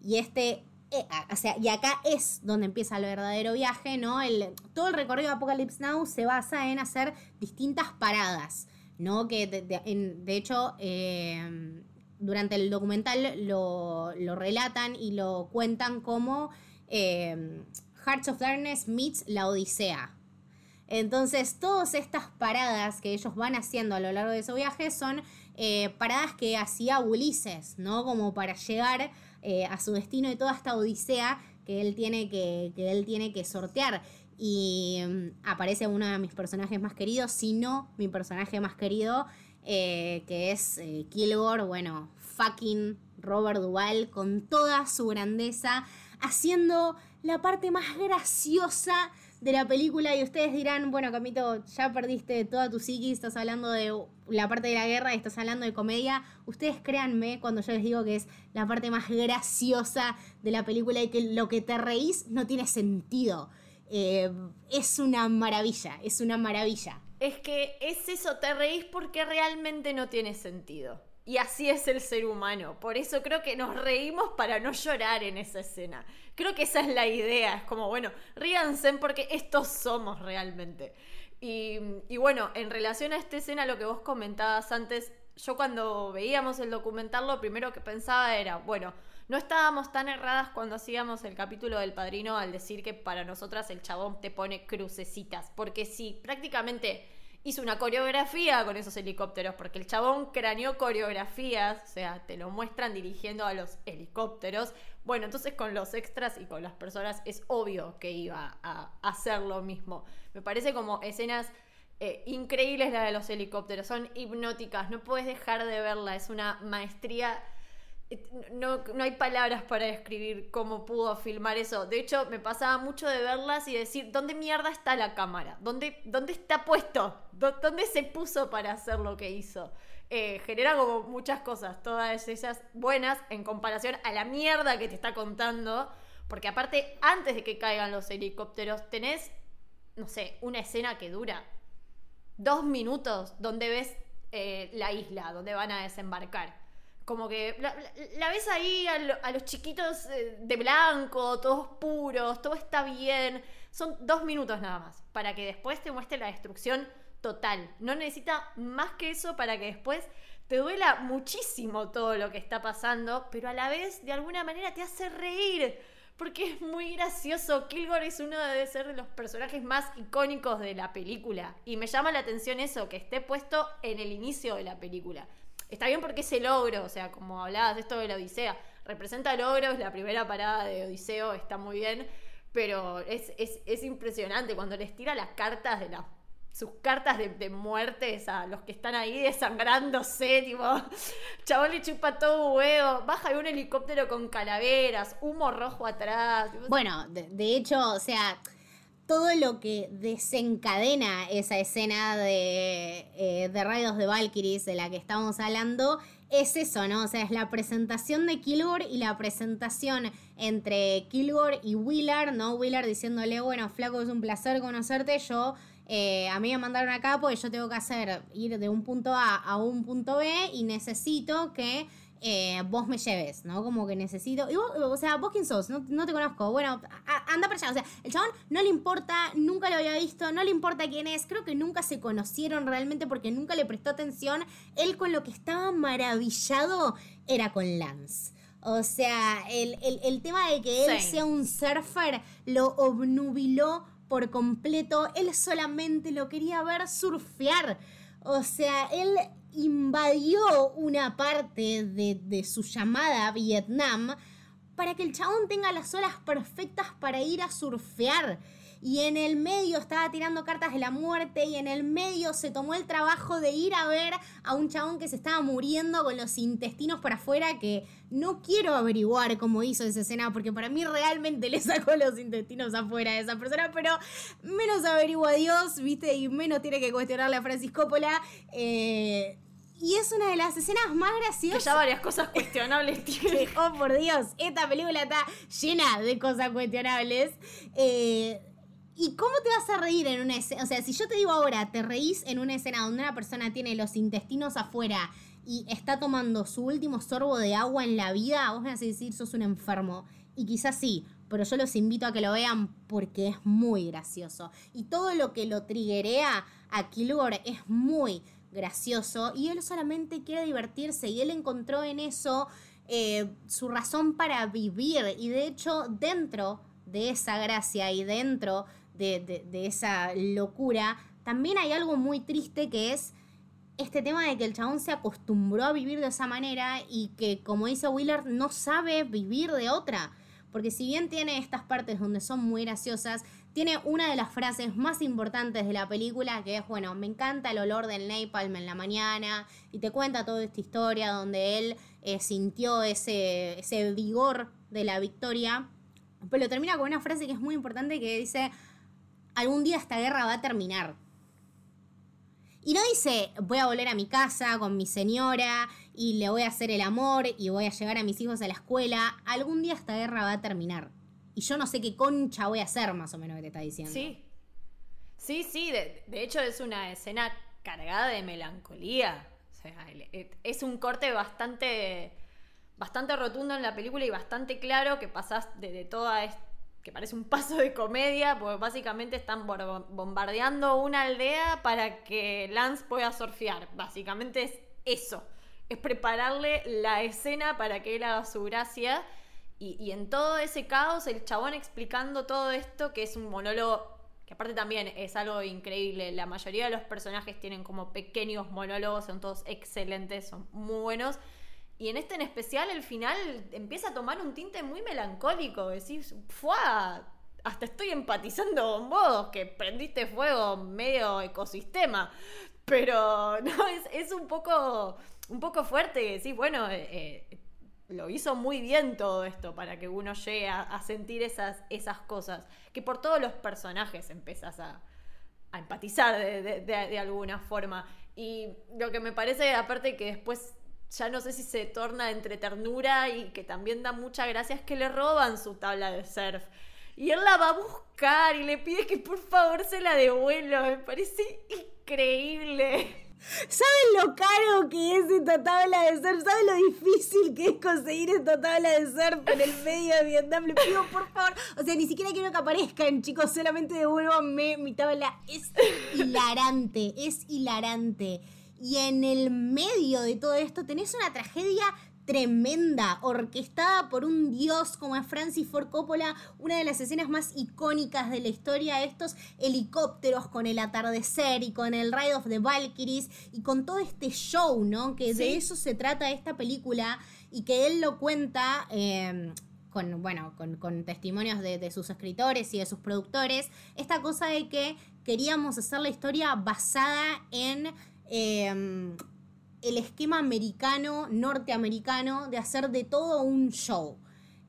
y este... eh, o sea, y acá es donde empieza el verdadero viaje, ¿no? El, todo el recorrido de Apocalypse Now se basa en hacer distintas paradas. ¿no? Que de hecho eh, durante el documental lo, lo relatan y lo cuentan como eh, Hearts of Darkness meets la Odisea. Entonces, todas estas paradas que ellos van haciendo a lo largo de su viaje son eh, paradas que hacía Ulises, ¿no? Como para llegar eh, a su destino y toda esta odisea que él tiene que, él tiene que sortear. Y mm, aparece uno de mis personajes más queridos, si no mi personaje más querido, eh, que es Kilgore, bueno, fucking Robert Duvall, con toda su grandeza, haciendo la parte más graciosa de la película y ustedes dirán, bueno, Camito, ya perdiste toda tu psiquis, estás hablando de la parte de la guerra estás hablando de comedia. Ustedes créanme cuando yo les digo que es la parte más graciosa de la película y que lo que te reís no tiene sentido. Eh, es una maravilla, es una maravilla. Es que es eso, te reís porque realmente no tiene sentido. Y así es el ser humano. Por eso creo que nos reímos para no llorar en esa escena. Creo que esa es la idea. Es como, bueno, ríanse porque estos somos realmente. Y, y bueno, en relación a esta escena, lo que vos comentabas antes, yo cuando veíamos el documental, lo primero que pensaba era, bueno, no estábamos tan erradas cuando hacíamos el capítulo del padrino al decir que para nosotras el chabón te pone crucecitas. Porque si prácticamente hizo una coreografía con esos helicópteros, porque el chabón craneó coreografías, o sea, te lo muestran dirigiendo a los helicópteros. Bueno, entonces con los extras y con las personas es obvio que iba a hacer lo mismo. Me parece como escenas eh, increíbles la de los helicópteros, son hipnóticas, no puedes dejar de verla, es una maestría no, no, hay palabras para describir cómo pudo filmar eso. De hecho, me pasaba mucho de verlas y decir, ¿dónde mierda está la cámara? ¿Dónde, dónde está puesto? ¿Dónde se puso para hacer lo que hizo? Eh, genera como muchas cosas, todas esas buenas en comparación a la mierda que te está contando. Porque aparte, antes de que caigan los helicópteros, tenés, no sé, una escena que dura dos minutos donde ves eh, la isla, donde van a desembarcar como que la, ves ahí a, los chiquitos eh, de blanco, todos puros, todo está bien. Son dos minutos nada más, para que después te muestre la destrucción total. No necesita más que eso para que después te duela muchísimo todo lo que está pasando, pero a la vez de alguna manera te hace reír. Porque es muy gracioso. Kilgore es uno de ser de los personajes más icónicos de la película. Y me llama la atención eso, que esté puesto en el inicio de la película. Está bien porque es el logro, o sea, como hablabas de esto de la Odisea, representa logros, la primera parada de Odiseo está muy bien, pero es, es, impresionante cuando les tira las cartas de la sus cartas de, de, muertes a los que están ahí desangrándose, tipo, chabón le chupa todo huevo, baja de un helicóptero con calaveras, humo rojo atrás. Bueno, de hecho, o sea, todo lo que desencadena esa escena de, eh, de Rayos de Valkyries de la que estamos hablando es eso, ¿no? O sea, es la presentación de Kilgore y la presentación entre Kilgore y Willard, ¿no? Willard diciéndole, bueno, flaco, es un placer conocerte, yo... Eh, a mí me mandaron acá porque yo tengo que hacer ir de un punto A a un punto B y necesito que eh, vos me lleves, ¿no? Como que necesito. Y vos, o sea, vos quién sos, no, te conozco. Bueno, anda para allá. O sea, el chabón no le importa, nunca lo había visto, no le importa quién es. Creo que nunca se conocieron realmente porque nunca le prestó atención. Él con lo que estaba maravillado era con Lance. O sea, el, tema de que él sea un surfer lo obnubiló por completo. Él solamente lo quería ver surfear. O sea, él invadió una parte de, su llamada Vietnam para que el chabón tenga las olas perfectas para ir a surfear y en el medio estaba tirando cartas de la muerte y en el medio se tomó el trabajo de ir a ver a un chabón que se estaba muriendo con los intestinos por afuera que no quiero averiguar cómo hizo esa escena porque para mí realmente le sacó los intestinos afuera a esa persona, pero menos averigua Dios, viste, y menos tiene que cuestionarle a Francis Coppola. Eh, y es una de las escenas más graciosas. Que ya varias cosas cuestionables tiene. oh, por Dios, esta película está llena de cosas cuestionables. Eh, ¿Y cómo te vas a reír en una escena? O sea, si yo te digo ahora, te reís en una escena donde una persona tiene los intestinos afuera y está tomando su último sorbo de agua en la vida, vos me vas a decir, sos un enfermo. Y quizás sí, pero yo los invito a que lo vean porque es muy gracioso. Y todo lo que lo triguea a Kilgore es muy gracioso y él solamente quiere divertirse y él encontró en eso eh, su razón para vivir y de hecho dentro de esa gracia y dentro de, esa locura, también hay algo muy triste que es este tema de que el chabón se acostumbró a vivir de esa manera y que, como dice Willard, no sabe vivir de otra. Porque si bien tiene estas partes donde son muy graciosas, tiene una de las frases más importantes de la película, que es, bueno, me encanta el olor del napalm en la mañana, y te cuenta toda esta historia donde él eh, sintió ese, ese vigor de la victoria. Pero termina con una frase que es muy importante que dice, algún día esta guerra va a terminar. Y no dice, voy a volver a mi casa con mi señora y le voy a hacer el amor y voy a llevar a mis hijos a la escuela. Algún día esta guerra va a terminar. Y yo no sé qué concha voy a hacer, más o menos, que te está diciendo. Sí. Sí, sí, de, hecho es una escena cargada de melancolía. O sea, es un corte bastante, bastante rotundo en la película y bastante claro que pasás de, de toda es- que parece un paso de comedia, porque básicamente están bombardeando una aldea para que Lance pueda surfear. Básicamente es eso. Es prepararle la escena para que él haga su gracia. Y, en todo ese caos, el chabón explicando todo esto, que es un monólogo, que aparte también es algo increíble. La mayoría de los personajes tienen como pequeños monólogos, son todos excelentes, son muy buenos. Y en este en especial, el final empieza a tomar un tinte muy melancólico. Decís, ¡fua! Hasta estoy empatizando con vos, que prendiste fuego medio ecosistema. Pero no, es, es un poco un poco fuerte. Sí, bueno, eh, lo hizo muy bien todo esto para que uno llegue a, sentir esas, esas cosas. Que por todos los personajes empezás a, a empatizar de- de alguna forma. Y lo que me parece, aparte que después ya no sé si se torna entre ternura y que también da mucha gracia, es que le roban su tabla de surf. Y él la va a buscar y le pide que por favor se la devuelva. Me parece increíble. ¿Saben lo caro que es esta tabla de surf? ¿Saben lo difícil que es conseguir esta tabla de surf en el medio de Vietnam? Le pido, por favor. O sea, ni siquiera quiero que aparezcan, chicos. Solamente devuélvanme mi tabla. Es hilarante, es hilarante. Y en el medio de todo esto tenés una tragedia tremenda, orquestada por un dios como es Francis Ford Coppola, una de las escenas más icónicas de la historia, estos helicópteros con el atardecer y con el Ride of the Valkyries y con todo este show, ¿no? Que de eso se trata esta película y que él lo cuenta eh, con, bueno, con, con testimonios de, de sus escritores y de sus productores, esta cosa de que queríamos hacer la historia basada en... eh, el esquema americano, norteamericano, de hacer de todo un show.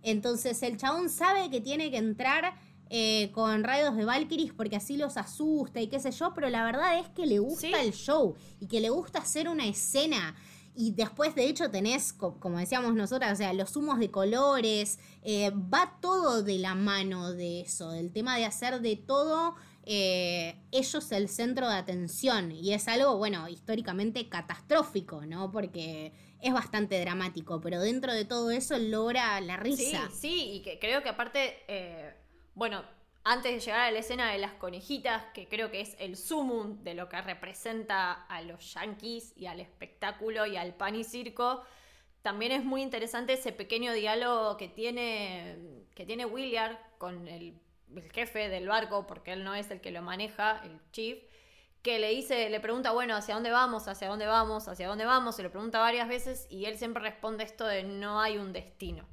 Entonces el chabón sabe que tiene que entrar eh, con rayos de Valkyries porque así los asusta y qué sé yo, pero la verdad es que le gusta Sí. el show y que le gusta hacer una escena. Y después, de hecho, tenés, co- como decíamos nosotras, o sea, los humos de colores, eh, va todo de la mano de eso, del tema de hacer de todo eh, ellos el centro de atención. Y es algo, bueno, históricamente catastrófico, ¿no? Porque es bastante dramático, pero dentro de todo eso logra la Sí, risa. sí, y que creo que aparte, eh, bueno, antes de llegar a la escena de las conejitas, que creo que es el sumum de lo que representa a los yankees y al espectáculo y al pan y circo, también es muy interesante ese pequeño diálogo que tiene, que tiene William con el, el jefe del barco, porque él no es el que lo maneja, el chief, que le dice, le pregunta, bueno, ¿hacia dónde vamos? ¿Hacia dónde vamos? ¿Hacia dónde vamos? Se lo pregunta varias veces y él siempre responde esto de no hay un destino.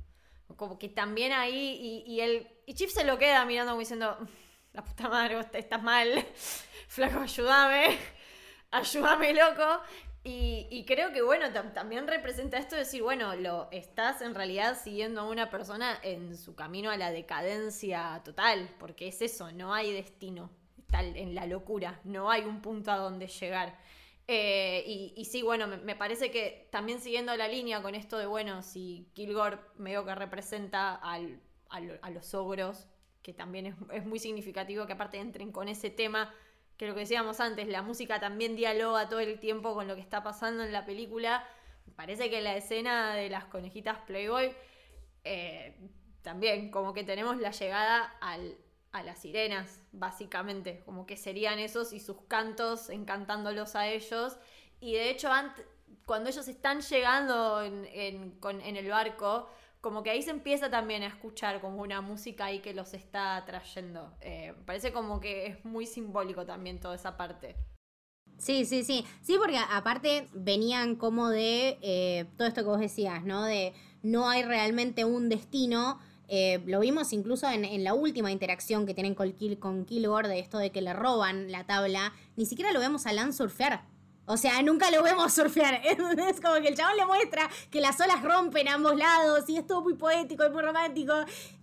Como que también ahí, y, y él, y Chip se lo queda mirando como diciendo, la puta madre, estás mal, flaco, ayúdame, ayúdame, loco. Y, y creo que, bueno, tam- también representa esto de decir, bueno, lo estás en realidad siguiendo a una persona en su camino a la decadencia total, porque es eso, no hay destino, tal en la locura, no hay un punto a donde llegar. Eh, y, sí, bueno, me, parece que también siguiendo la línea con esto de, bueno, si Kilgore medio que representa al- a, lo- a los ogros, que también es muy significativo que aparte entren con ese tema, que lo que decíamos antes, la música también dialoga todo el tiempo con lo que está pasando en la película. Parece que la escena de las conejitas Playboy, eh, también como que tenemos la llegada al, a las sirenas, básicamente, como que serían esos y sus cantos encantándolos a ellos. Y de hecho, cuando ellos están llegando en, en el barco, como que ahí se empieza también a escuchar como una música ahí que los está trayendo. Eh, parece como que es muy simbólico también toda esa parte. Sí, sí, sí. Sí, porque aparte venían como de eh, todo esto que vos decías, ¿no? De no hay realmente un destino. Eh, lo vimos incluso en, la última interacción que tienen con, con Kilgore, de esto de que le roban la tabla. Ni siquiera lo vemos a Lance surfear. O sea, nunca lo vemos surfear. Es como que el chabón le muestra que las olas rompen a ambos lados y es todo muy poético y muy romántico.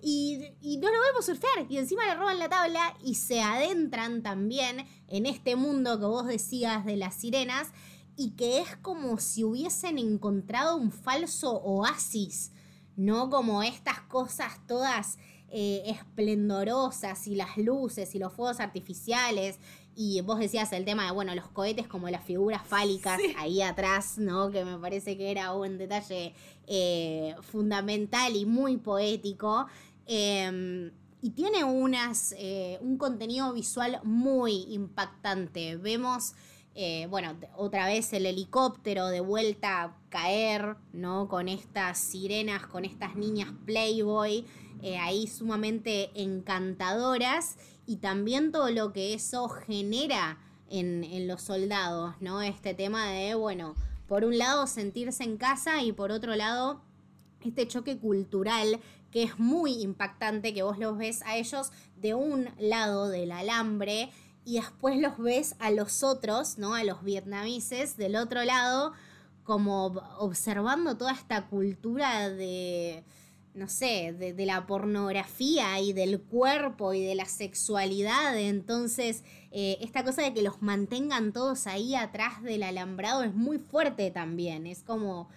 Y, y no lo vemos surfear. Y encima le roban la tabla y se adentran también en este mundo que vos decías de las sirenas. Y que es como si hubiesen encontrado un falso oasis. ¿No? Como estas cosas todas eh, esplendorosas y las luces y los fuegos artificiales. Y vos decías el tema de, bueno, los cohetes como las figuras fálicas ahí atrás, ¿no? Que me parece que era un detalle eh, fundamental y muy poético. Em, y tiene unas, eh, un contenido visual muy impactante. Vemos, eh, bueno, otra vez el helicóptero de vuelta a caer, ¿no? Con estas sirenas, con estas niñas Playboy, ahí sumamente encantadoras y también todo lo que eso genera en, los soldados, ¿no? Este tema de, bueno, por un lado sentirse en casa y por otro lado este choque cultural que es muy impactante, que vos los ves a ellos de un lado del alambre y después los ves a los otros, ¿no? A los vietnamises del otro lado, como observando toda esta cultura de no sé, de, la pornografía y del cuerpo y de la sexualidad. Entonces, eh, esta cosa de que los mantengan todos ahí atrás del alambrado es muy fuerte también. Es como,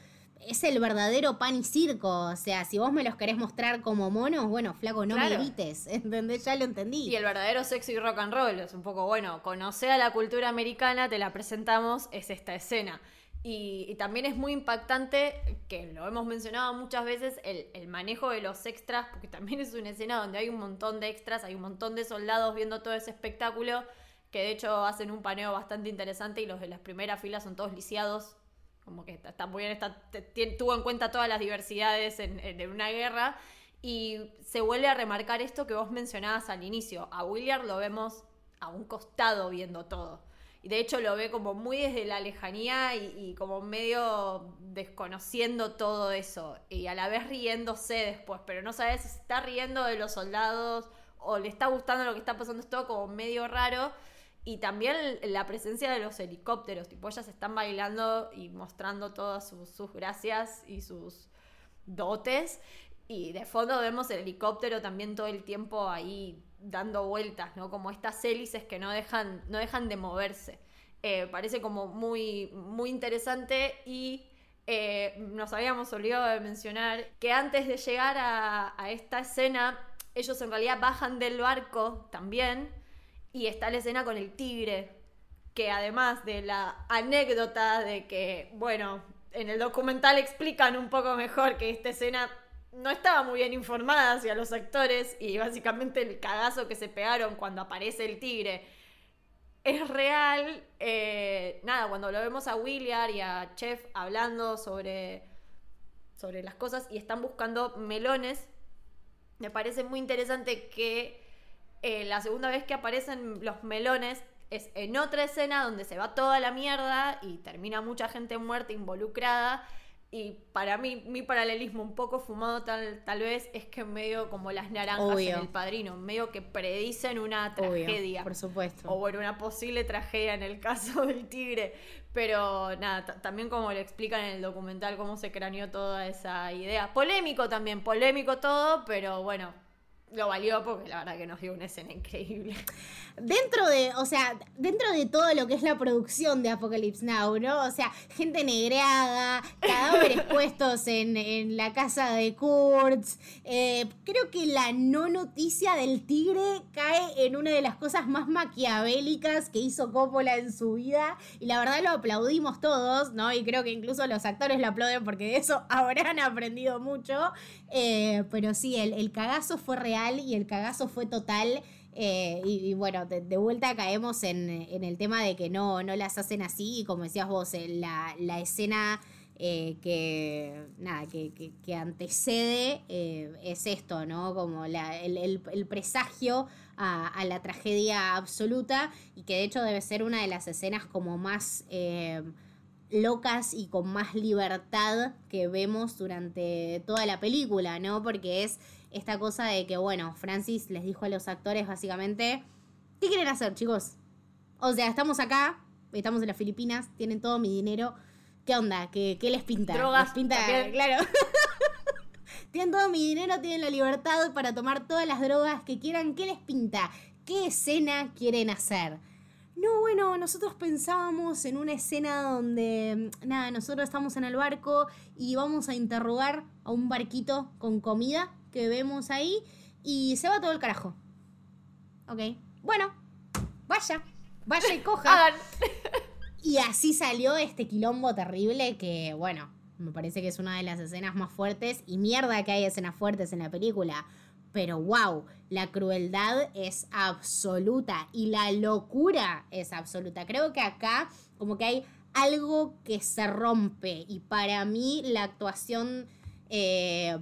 es el verdadero pan y circo. O sea, si vos me los querés mostrar como monos, bueno, flaco, no me grites. ¿Entendés? Ya lo entendí. Y el verdadero sexo y rock and roll es un poco, bueno, conocer a la cultura americana, te la presentamos, es esta escena. Y, también es muy impactante, que lo hemos mencionado muchas veces, el, manejo de los extras, porque también es una escena donde hay un montón de extras, hay un montón de soldados viendo todo ese espectáculo, que de hecho hacen un paneo bastante interesante y los de las primeras filas son todos lisiados, como que está, muy bien, está, tuvo en cuenta todas las diversidades en, en, una guerra, y se vuelve a remarcar esto que vos mencionabas al inicio, a William lo vemos a un costado viendo todo y de hecho lo ve como muy desde la lejanía y, como medio desconociendo todo eso. Y a la vez riéndose después, pero no sabes si está riendo de los soldados o le está gustando lo que está pasando. Es todo como medio raro. Y también la presencia de los helicópteros, tipo ellas están bailando y mostrando todas sus gracias y sus dotes. Y de fondo vemos el helicóptero también todo el tiempo ahí dando vueltas, ¿no? Como estas hélices que no dejan, no dejan de moverse. Eh, parece como muy, muy interesante y eh, nos habíamos olvidado de mencionar que antes de llegar a, a, esta escena, ellos en realidad bajan del barco también y está la escena con el tigre, que además de la anécdota de que, bueno, en el documental explican un poco mejor que esta escena no estaba muy bien informada hacia los actores y básicamente el cagazo que se pegaron cuando aparece el tigre es real. Eh, nada, cuando lo vemos a William y a Chef hablando sobre, sobre las cosas y están buscando melones, me parece muy interesante que eh, la segunda vez que aparecen los melones es en otra escena donde se va toda la mierda y termina mucha gente muerta involucrada y para mí, mi paralelismo un poco fumado tal, tal vez es que medio como las naranjas en el padrino, medio que predicen una tragedia. por supuesto. O bueno, una posible tragedia en el caso del tigre. Pero nada, también como le explican en el documental cómo se craneó toda esa idea. Polémico también, polémico todo, pero bueno, lo valió porque la verdad que nos dio una escena increíble. Dentro de, o sea, dentro de todo lo que es la producción de Apocalypse Now, ¿no? O sea, gente negreada, cadáveres puestos en, la casa de Kurtz. Eh, creo que la no noticia del tigre cae en una de las cosas más maquiavélicas que hizo Coppola en su vida. Y la verdad lo aplaudimos todos, ¿no? Y creo que incluso los actores lo aplauden porque de eso habrán aprendido mucho. Eh, pero sí, el, el cagazo fue real y el cagazo fue total. Eh, y, bueno, de, vuelta caemos en, el tema de que no, no las hacen así. Y como decías vos, eh, la, la escena eh, que, nada, que, que, antecede es esto, ¿no? Como el, el, presagio a, la tragedia absoluta. Y que de hecho debe ser una de las escenas como más locas y con más libertad que vemos durante toda la película, ¿no? Porque es esta cosa de que, bueno, Francis les dijo a los actores básicamente, ¿qué quieren hacer, chicos? O sea, estamos acá, estamos en las Filipinas, tienen todo mi dinero. ¿Qué onda? ¿Qué, les pinta? Drogas. Les pinta, claro. tienen todo mi dinero, tienen la libertad para tomar todas las drogas que quieran. ¿Qué les pinta? ¿Qué escena quieren hacer? No, bueno, nosotros pensábamos en una escena donde, nada, nosotros estamos en el barco y vamos a interrogar a un barquito con comida que vemos ahí y se va todo el carajo. Ok. Bueno, vaya, vaya y coja. Y así salió este quilombo terrible que, bueno, me parece que es una de las escenas más fuertes. Y mierda que hay escenas fuertes en la película. Pero wow, la crueldad es absoluta y la locura es absoluta. Creo que acá como que hay algo que se rompe y para mí la actuación... eh,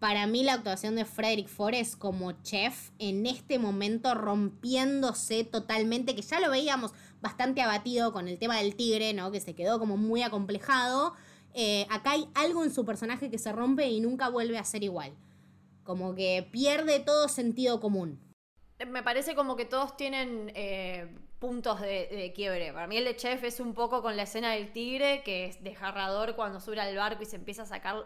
para mí la actuación de Frederick Forrest como chef en este momento rompiéndose totalmente, que ya lo veíamos bastante abatido con el tema del tigre, ¿no? Que se quedó como muy acomplejado. Eh, acá hay algo en su personaje que se rompe y nunca vuelve a ser igual. Como que pierde todo sentido común. Me parece como que todos tienen eh, puntos de, de quiebre. Para mí el de Chef es un poco con la escena del tigre, que es desgarrador cuando sube al barco y se empieza a sacar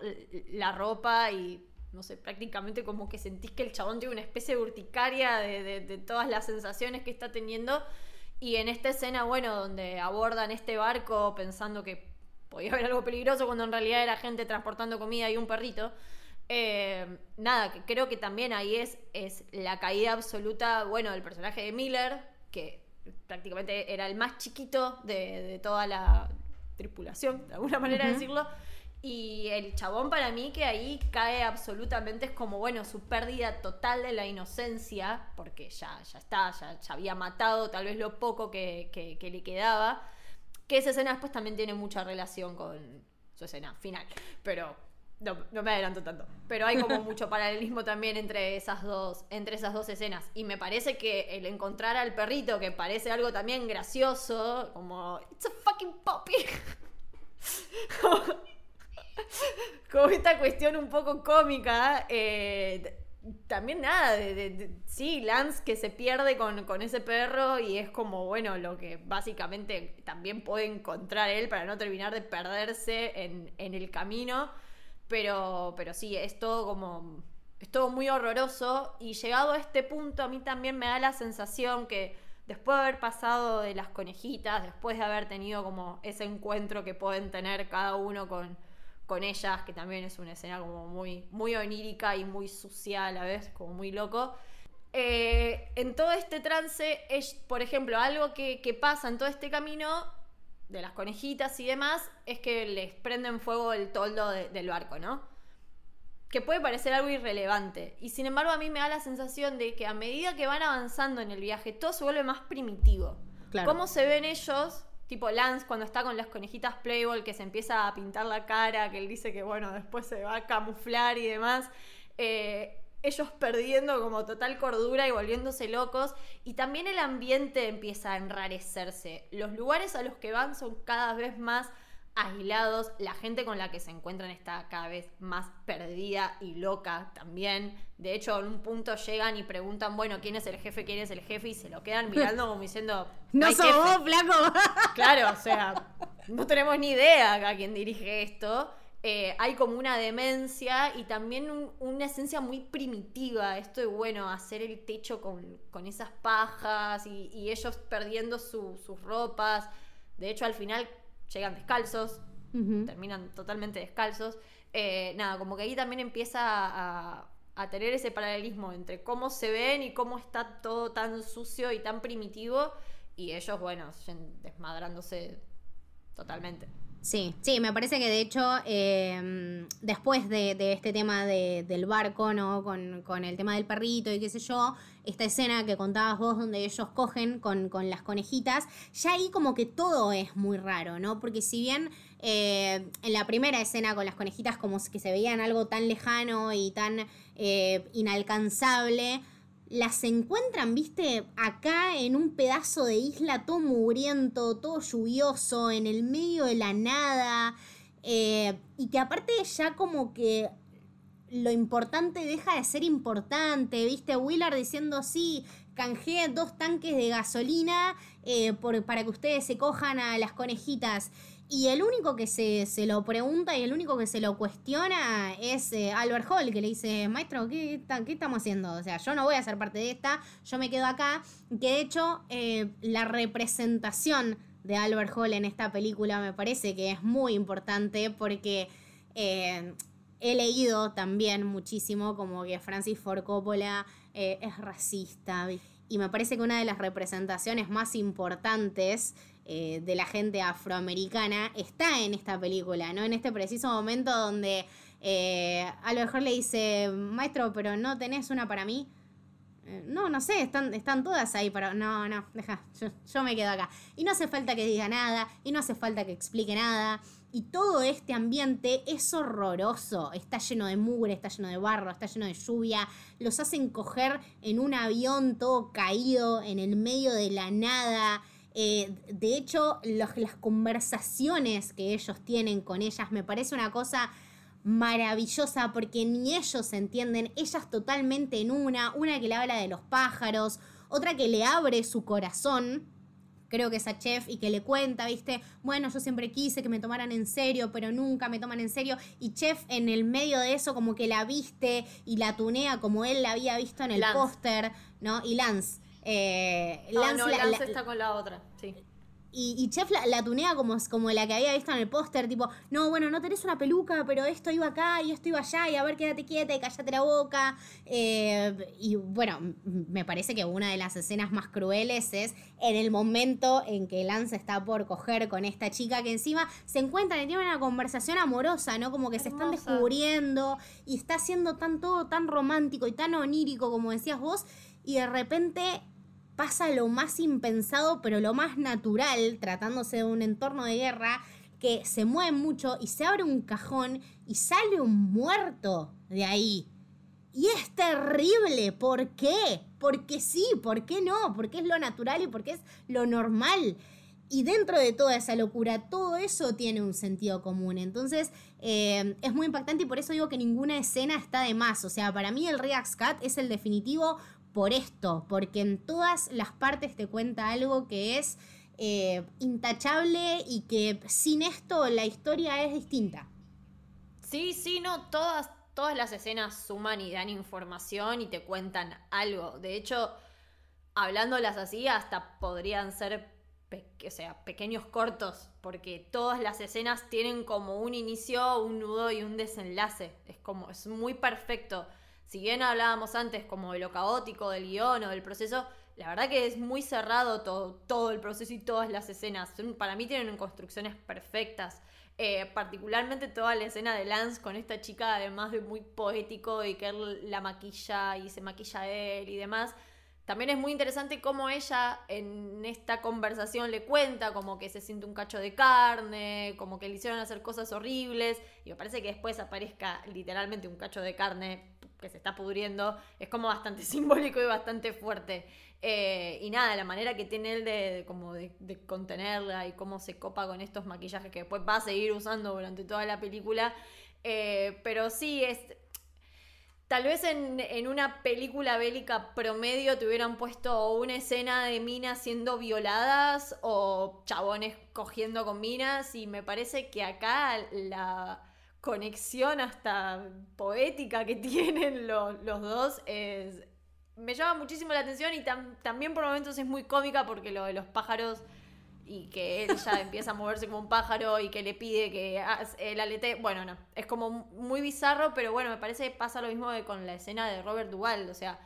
la ropa y, no sé, prácticamente como que sentís que el chabón tiene una especie de urticaria de, de- de todas las sensaciones que está teniendo. Y en esta escena, bueno, donde abordan este barco pensando que podía haber algo peligroso cuando en realidad era gente transportando comida y un perrito. Eh, nada, que creo que también ahí es, es la caída absoluta, bueno, del personaje de Miller, que prácticamente era el más chiquito de, de toda la tripulación, de alguna manera de Ujú. decirlo. Y el chabón para mí que ahí cae absolutamente, es como, bueno, su pérdida total de la inocencia, porque ya, ya está, ya, ya había matado tal vez lo poco que, que- que le quedaba. Que esa escena después también tiene mucha relación con su escena final. Pero no, no me adelanto tanto. Pero hay como mucho paralelismo también entre esas dos, entre esas dos escenas. Y me parece que el encontrar al perrito, que parece algo también gracioso, como It's a fucking puppy. como esta cuestión un poco cómica. eh, también nada, sí, Lance que se pierde con, con ese perro y es como, bueno, lo que básicamente también puede encontrar él para no terminar de perderse en, en el camino. Pero, pero sí, es todo como. Es todo muy horroroso. Y llegado a este punto, a mí también me da la sensación que después de haber pasado de las conejitas, después de haber tenido como ese encuentro que pueden tener cada uno con, con ellas, que también es una escena como muy, muy onírica y muy sucia a la vez, como muy loco. Eh, en todo este trance, es, por ejemplo, algo que, que pasa en todo este camino de las conejitas y demás, es que les prenden fuego el toldo de- del barco, ¿no? Que puede parecer algo irrelevante. Y sin embargo, a mí me da la sensación de que a medida que van avanzando en el viaje, todo se vuelve más primitivo. Claro. ¿Cómo se ven ellos? Tipo Lance cuando está con las conejitas Playboy que se empieza a pintar la cara, que él dice que bueno, después se va a camuflar y demás. Eh, ellos perdiendo como total cordura y volviéndose locos. Y también el ambiente empieza a enrarecerse. Los lugares a los que van son cada vez más aislados. La gente con la que se encuentran está cada vez más perdida y loca también. De hecho, en un punto llegan y preguntan, bueno, ¿quién es el jefe? ¿Quién es el jefe? Y se lo quedan mirando como diciendo, No hay sos jefe". vos, flaco. Claro, o sea, no tenemos ni idea acá quién dirige esto. Eh, hay como una demencia y también un- una esencia muy primitiva. Esto de, bueno, hacer el techo con, con esas pajas y, y ellos perdiendo su- sus ropas. De hecho, al final llegan descalzos, terminan totalmente descalzos. Eh, nada, como que ahí también empieza a, a tener ese paralelismo entre cómo se ven y cómo está todo tan sucio y tan primitivo. Y ellos, bueno, desmadrándose totalmente. Sí, sí, me parece que de hecho, eh, después de, de este tema de- del barco, ¿no? Con, con el tema del perrito y qué sé yo, esta escena que contabas vos donde ellos cogen con, con las conejitas, ya ahí como que todo es muy raro, ¿no? Porque si bien eh, en la primera escena con las conejitas como que se veían algo tan lejano y tan eh, inalcanzable, las encuentran, viste, acá en un pedazo de isla todo mugriento, todo lluvioso, en el medio de la nada. eh, y que aparte ya como que lo importante deja de ser importante, viste, Willard diciendo sí, canjeé dos tanques de gasolina eh, por- para que ustedes se cojan a las conejitas. Y el único que se, se lo pregunta y el único que se lo cuestiona es eh, Albert Hall, que le dice, maestro, ¿qué, ¿qué estamos haciendo? O sea, yo no voy a ser parte de esta, yo me quedo acá. Que de hecho, eh, la representación de Albert Hall en esta película me parece que es muy importante porque... he leído también muchísimo como que Francis Ford Coppola eh, es racista y me parece que una de las representaciones más importantes eh, de la gente afroamericana está en esta película, ¿no? En este preciso momento donde eh, a lo mejor le dice, maestro, pero no tenés una para mí. Eh, no, no sé, están, están todas ahí para... No, no, deja, yo, me quedo acá. Y no hace falta que diga nada, y no hace falta que explique nada. Y todo este ambiente es horroroso. Está lleno de mugre, está lleno de barro, está lleno de lluvia. Los hacen coger en un avión todo caído en el medio de la nada. Eh, de hecho, las conversaciones que ellos tienen con ellas me parece una cosa maravillosa porque ni ellos se entienden, ellas totalmente en una, una que le habla de los pájaros, otra que le abre su corazón, creo que es a Chef y que le cuenta, viste, bueno, yo siempre quise que me tomaran en serio, pero nunca me toman en serio, y Chef en el medio de eso como que la viste y la tunea como él la había visto en el póster, ¿no? Y Lance. Eh, Ah, Lance no, la- Lance la- está con la otra, sí. Y, y Chef la, la tunea como, como la que había visto en el póster, tipo, no, bueno, no tenés una peluca, pero esto iba acá y esto iba allá, y a ver, quédate quieta y cállate la boca. Eh, y bueno, me parece que una de las escenas más crueles es en el momento en que Lance está por coger con esta chica que encima se encuentran y tienen una conversación amorosa, ¿no? Como que se están descubriendo y está siendo tan todo tan romántico y tan onírico, como decías vos, y de repente pasa lo más impensado, pero lo más natural, tratándose de un entorno de guerra, que se mueve mucho y se abre un cajón y sale un muerto de ahí. Y es terrible. ¿Por qué? Porque sí, ¿por qué no? Porque es lo natural y porque es lo normal. Y dentro de toda esa locura, todo eso tiene un sentido común. Entonces, eh, es muy impactante y por eso digo que ninguna escena está de más. O sea, para mí el Reax Cat es el definitivo por esto, porque en todas las partes te cuenta algo que es eh, intachable y que sin esto la historia es distinta. Sí, sí, no, todas, todas las escenas suman y dan información y te cuentan algo. De hecho, hablándolas así, hasta podrían ser o sea, pequeños cortos, porque todas las escenas tienen como un inicio, un nudo y un desenlace. Es como, es muy perfecto. Si bien hablábamos antes como de lo caótico del guion o del proceso, la verdad que es muy cerrado todo, todo el proceso y todas las escenas. Para mí tienen construcciones perfectas. Eh, particularmente toda la escena de Lance con esta chica, además de muy poético y que él la maquilla y se maquilla él y demás. También es muy interesante cómo ella en esta conversación le cuenta como que se siente un cacho de carne, como que le hicieron hacer cosas horribles, y me parece que después aparezca literalmente un cacho de carne que se está pudriendo, es como bastante simbólico y bastante fuerte. Eh, y nada, la manera que tiene él de, como de contenerla y cómo se copa con estos maquillajes que después va a seguir usando durante toda la película. Eh, pero sí, es, Tal vez en, en una película bélica promedio te hubieran puesto una escena de minas siendo violadas o chabones cogiendo con minas y me parece que acá la conexión hasta poética que tienen los, los dos es, me llama muchísimo la atención y tam- también por momentos es muy cómica porque lo de los pájaros y que él ya empieza a moverse como un pájaro y que le pide que el alete. Bueno, no, es como muy bizarro, pero bueno, me parece que pasa lo mismo que con la escena de Robert Duvall, o sea,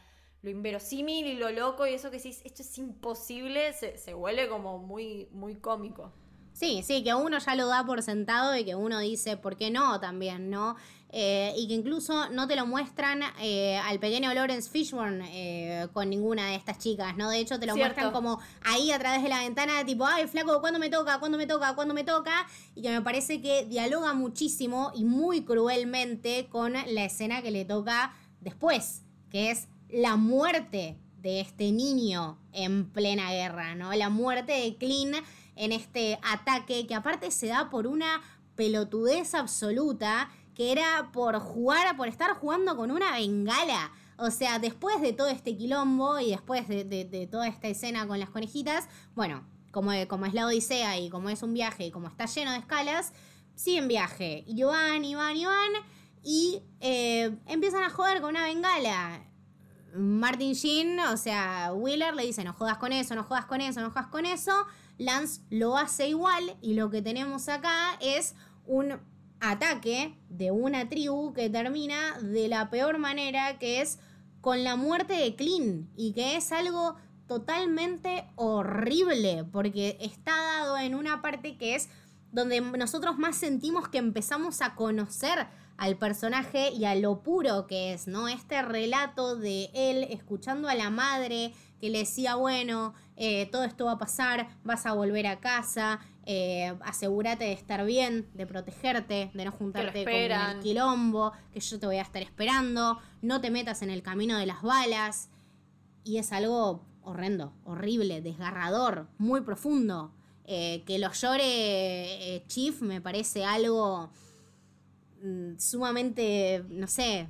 lo inverosímil y lo loco y eso que sí, esto es imposible, se, se vuelve como muy, muy cómico. Sí, sí, que uno ya lo da por sentado y que uno dice, ¿por qué no? También, ¿no? Eh, y que incluso no te lo muestran eh, al pequeño Lawrence Fishburne eh, con ninguna de estas chicas, ¿no? De hecho, te lo Cierto. muestran como ahí a través de la ventana, tipo, ay, flaco, ¿cuándo me toca? ¿Cuándo me toca? ¿Cuándo me toca? Y que me parece que dialoga muchísimo y muy cruelmente con la escena que le toca después, que es la muerte de este niño en plena guerra, ¿no? La muerte de Clint en este ataque que aparte se da por una pelotudez absoluta que era por jugar, por estar jugando con una bengala. O sea, después de todo este quilombo y después de, toda esta escena con las conejitas, bueno, como, como es la Odisea y como es un viaje y como está lleno de escalas, siguen viaje. Y van, y van, y van, y eh, empiezan a joder con una bengala. Martin Sheen, o sea, Wheeler le dice, no jodas con eso, no jodas con eso, no jodas con eso. Lance lo hace igual y lo que tenemos acá es un ataque de una tribu que termina de la peor manera, que es con la muerte de Clean, y que es algo totalmente horrible, porque está dado en una parte que es donde nosotros más sentimos que empezamos a conocer al personaje y a lo puro que es, ¿no? Este relato de él escuchando a la madre que le decía, bueno, eh, todo esto va a pasar, vas a volver a casa, eh, asegúrate de estar bien, de protegerte, de no juntarte con el quilombo, que yo te voy a estar esperando, no te metas en el camino de las balas. Y es algo horrendo, horrible, desgarrador, muy profundo. Eh, que lo llore eh, Chief me parece algo sumamente, no sé,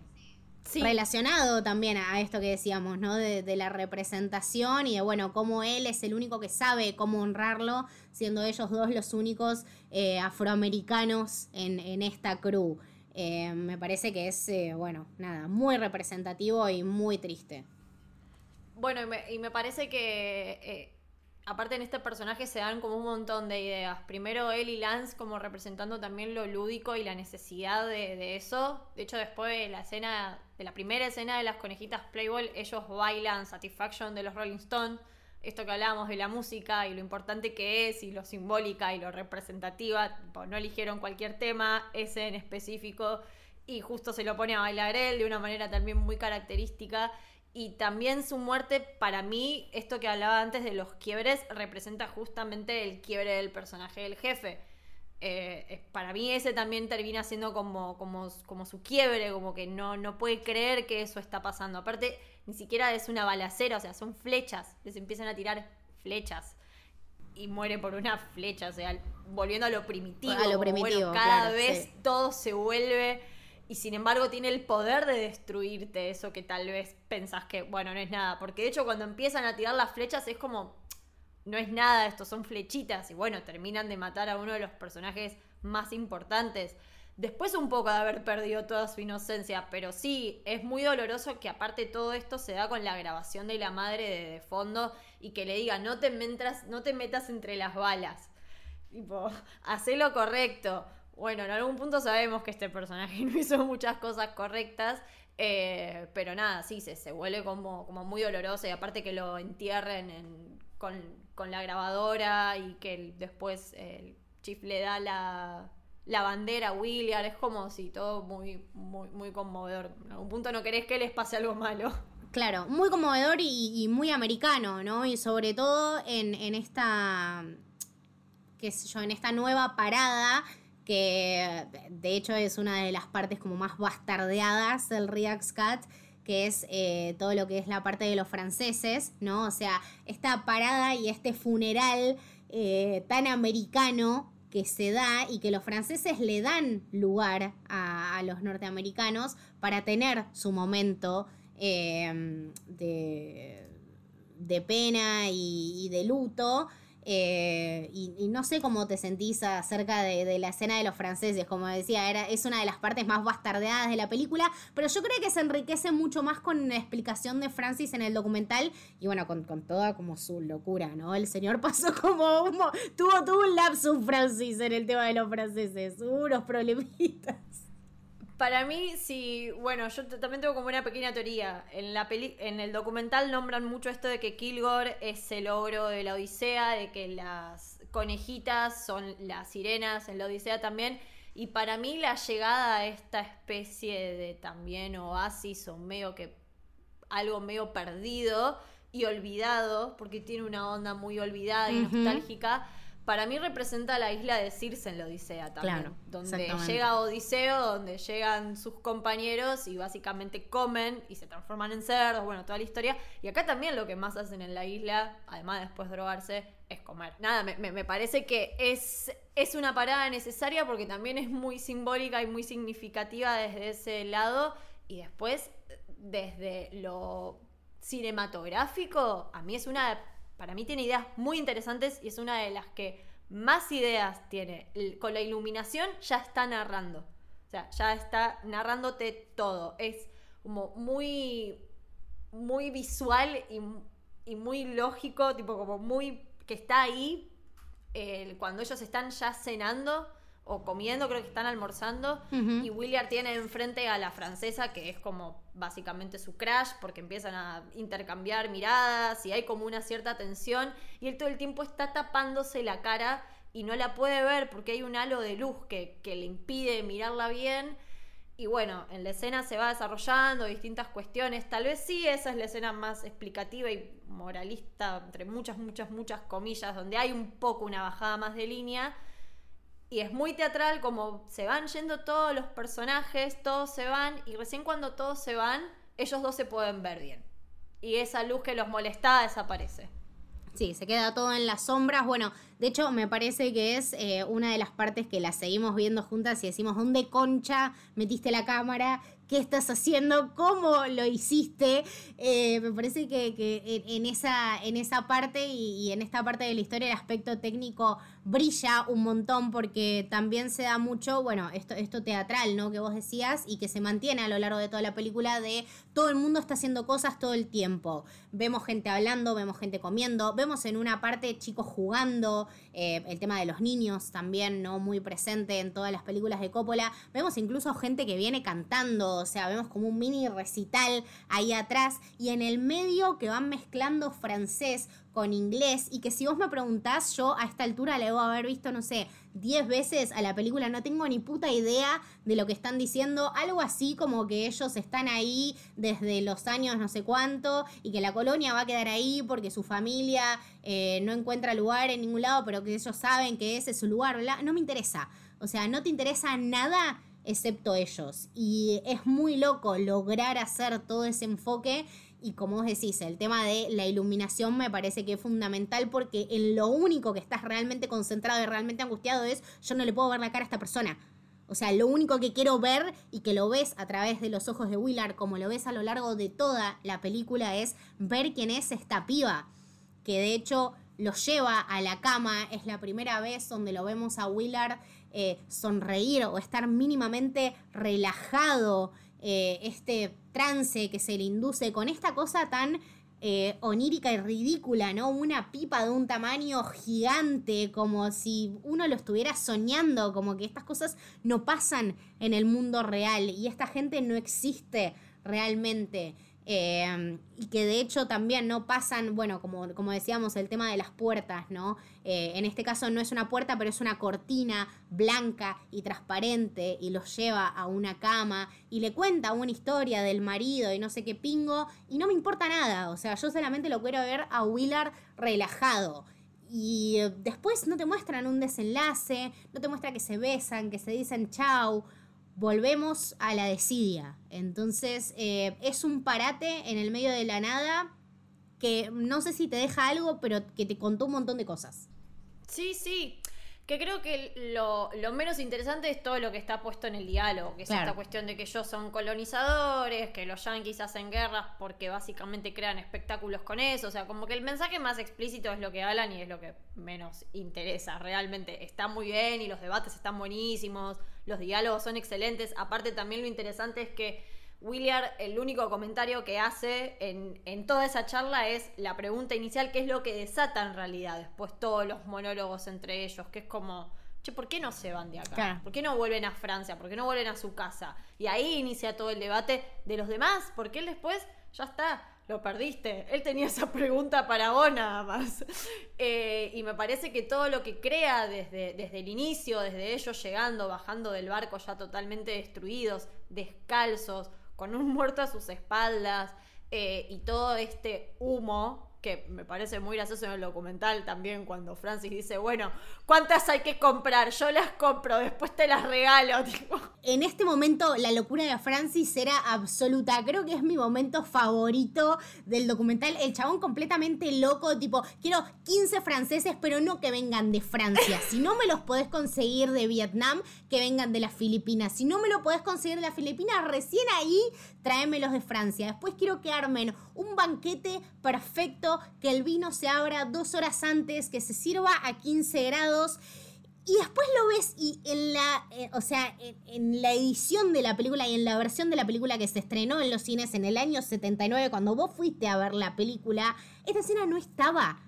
Sí. relacionado también a esto que decíamos, ¿no? De, de la representación y de, bueno, cómo él es el único que sabe cómo honrarlo, siendo ellos dos los únicos eh, afroamericanos en, en esta crew. Eh, me parece que es, eh, bueno, nada, muy representativo y muy triste. Bueno, y me, y me parece que aparte en este personaje se dan como un montón de ideas. Primero él y Lance como representando también lo lúdico y la necesidad de, eso. De hecho, después de la escena, de la primera escena de las conejitas Playboy, ellos bailan Satisfaction de los Rolling Stones. Esto que hablábamos de la música y lo importante que es y lo simbólica y lo representativa. No eligieron cualquier tema, ese en específico. Y justo se lo pone a bailar él de una manera también muy característica. Y también su muerte, para mí, esto que hablaba antes de los quiebres, representa justamente el quiebre del personaje del jefe. Eh, para mí ese también termina siendo como, como, como su quiebre, como que no, no puede creer que eso está pasando. Aparte, ni siquiera es una balacera, o sea, son flechas. Les empiezan a tirar flechas. Y muere por una flecha, o sea, volviendo a lo primitivo. A lo primitivo, bueno, cada claro, vez sí. todo se vuelve y sin embargo tiene el poder de destruirte eso que tal vez pensás que, bueno, no es nada. Porque de hecho cuando empiezan a tirar las flechas es como, no es nada, esto son flechitas. Y bueno, terminan de matar a uno de los personajes más importantes. Después un poco de haber perdido toda su inocencia, pero sí, es muy doloroso que aparte todo esto se da con la grabación de la madre de, fondo y que le diga, no te, no te metas entre las balas. Tipo, hacé lo correcto. Bueno, en algún punto sabemos que este personaje no hizo muchas cosas correctas, eh, pero nada, sí, se, se vuelve como, como muy doloroso y aparte que lo entierren en- con, con la grabadora y que después el Chief le da la, la bandera a William, es como si todo muy, muy, conmovedor. En algún punto no querés que les pase algo malo. Claro, muy conmovedor y, y muy americano, ¿no? Y sobre todo en, en esta, qué sé yo, en esta nueva parada que de hecho es una de las partes como más bastardeadas del Reax Cat, que es eh, todo lo que es la parte de los franceses, ¿no? O sea, esta parada y este funeral eh, tan americano que se da y que los franceses le dan lugar a, los norteamericanos para tener su momento eh, de, de pena y de luto. Eh, y, no sé cómo te sentís acerca de, la escena de los franceses, como decía, era, es una de las partes más bastardeadas de la película, pero yo creo que se enriquece mucho más con la explicación de Francis en el documental y bueno, con, con toda como su locura, ¿no? El señor pasó como un, mo- tuvo, tuvo un lapsus Francis en el tema de los franceses, unos problemitas. Para mí, sí, bueno, yo también tengo como una pequeña teoría. En, la peli en el documental nombran mucho esto de que Kilgore es el ogro de la Odisea, de que las conejitas son las sirenas en la Odisea también. Y para mí la llegada a esta especie de también oasis o medio que algo medio perdido y olvidado, porque tiene una onda muy olvidada y nostálgica, para mí representa la isla de Circe en la Odisea también. Claro, donde llega Odiseo, donde llegan sus compañeros y básicamente comen y se transforman en cerdos, bueno, toda la historia. Y acá también lo que más hacen en la isla, además de después drogarse, es comer. Nada, me, me- me parece que es, es una parada necesaria porque también es muy simbólica y muy significativa desde ese lado. Y después, desde lo cinematográfico, a mí es una. Para mí tiene ideas muy interesantes y es una de las que más ideas tiene. Con la iluminación ya está narrando. O sea, ya está narrándote todo. Es como muy. muy visual y, y muy lógico, tipo como muy. que está ahí. eh, cuando ellos están ya cenando o comiendo, creo que están almorzando, y William tiene enfrente a la francesa, que es como básicamente su crush, porque empiezan a intercambiar miradas y hay como una cierta tensión, y él todo el tiempo está tapándose la cara y no la puede ver porque hay un halo de luz que, que le impide mirarla bien. Y bueno, en la escena se va desarrollando distintas cuestiones. Tal vez sí, esa es la escena más explicativa y moralista, entre muchas, muchas, muchas comillas, donde hay un poco una bajada más de línea. Y es muy teatral, como se van yendo todos los personajes, todos se van, y recién cuando todos se van, ellos dos se pueden ver bien. Y esa luz que los molestaba desaparece. Sí, se queda todo en las sombras. Bueno, de hecho, me parece que es eh, una de las partes que la seguimos viendo juntas y decimos, ¿dónde concha metiste la cámara? ¿Qué estás haciendo? ¿Cómo lo hiciste? Eh, me parece que, en esa, en esa parte y, y en esta parte de la historia el aspecto técnico brilla un montón porque también se da mucho, bueno, esto, esto teatral, ¿no? Que vos decías y que se mantiene a lo largo de toda la película de todo el mundo está haciendo cosas todo el tiempo. Vemos gente hablando, vemos gente comiendo, vemos en una parte chicos jugando, eh, el tema de los niños también, ¿no? Muy presente en todas las películas de Coppola. Vemos incluso gente que viene cantando, o sea, vemos como un mini recital ahí atrás y en el medio que van mezclando francés con inglés y que si vos me preguntás, yo a esta altura le debo haber visto, no sé, 10 veces a la película, no tengo ni puta idea de lo que están diciendo, algo así como que ellos están ahí desde los años no sé cuánto y que la colonia va a quedar ahí porque su familia eh, no encuentra lugar en ningún lado, pero que ellos saben que ese es su lugar, no me interesa, o sea, no te interesa nada excepto ellos. Y es muy loco lograr hacer todo ese enfoque y como vos decís, el tema de la iluminación me parece que es fundamental porque en lo único que estás realmente concentrado y realmente angustiado es yo no le puedo ver la cara a esta persona. O sea, lo único que quiero ver y que lo ves a través de los ojos de Willard, como lo ves a lo largo de toda la película, es ver quién es esta piba. Que de hecho lo lleva a la cama. Es la primera vez donde lo vemos a Willard eh, sonreír o estar mínimamente relajado. Eh, este trance que se le induce con esta cosa tan eh, onírica y ridícula, ¿no? Una pipa de un tamaño gigante, como si uno lo estuviera soñando, como que estas cosas no pasan en el mundo real y esta gente no existe realmente. Eh, y que de hecho también no pasan, bueno, como, como decíamos, el tema de las puertas, ¿no? Eh, en este caso no es una puerta, pero es una cortina blanca y transparente y los lleva a una cama y le cuenta una historia del marido y no sé qué pingo y no me importa nada, o sea, yo solamente lo quiero ver a Willard relajado. Y después no te muestran un desenlace, no te muestra que se besan, que se dicen chau, volvemos a la desidia. Entonces eh, es un parate en el medio de la nada que no sé si te deja algo, pero que te contó un montón de cosas. Sí, sí. Que creo que lo, lo menos interesante es todo lo que está puesto en el diálogo, que es Claro. esta cuestión de que ellos son colonizadores, que los yanquis hacen guerras porque básicamente crean espectáculos con eso. O sea, como que el mensaje más explícito es lo que hablan y es lo que menos interesa. Realmente está muy bien y los debates están buenísimos, los diálogos son excelentes. Aparte, también lo interesante es que William, el único comentario que hace en, en toda esa charla es la pregunta inicial, que es lo que desata en realidad después todos los monólogos entre ellos, que es como, che, ¿por qué no se van de acá? Claro. ¿Por qué no vuelven a Francia? ¿Por qué no vuelven a su casa? Y ahí inicia todo el debate de los demás, porque él después, ya está, lo perdiste. Él tenía esa pregunta para vos nada más. Eh, y me parece que todo lo que crea desde, desde el inicio, desde ellos llegando, bajando del barco ya totalmente destruidos, descalzos, con un muerto a sus espaldas, eh, y todo este humo que me parece muy gracioso en el documental también cuando Francis dice, bueno, ¿cuántas hay que comprar? Yo las compro, después te las regalo. tipo. En este momento la locura de Francis era absoluta. Creo que es mi momento favorito del documental. El chabón completamente loco, tipo, quiero 15 franceses, pero no que vengan de Francia. Si no me los podés conseguir de Vietnam, que vengan de las Filipinas. Si no me lo podés conseguir de las Filipinas, recién ahí tráemelos de Francia. Después quiero que armen un banquete perfecto, que el vino se abra dos horas antes, que se sirva a 15 grados. Y después lo ves y en la, eh, o sea, en, la edición de la película y en la versión de la película que se estrenó en los cines en el año 79, cuando vos fuiste a ver la película, esta escena no estaba.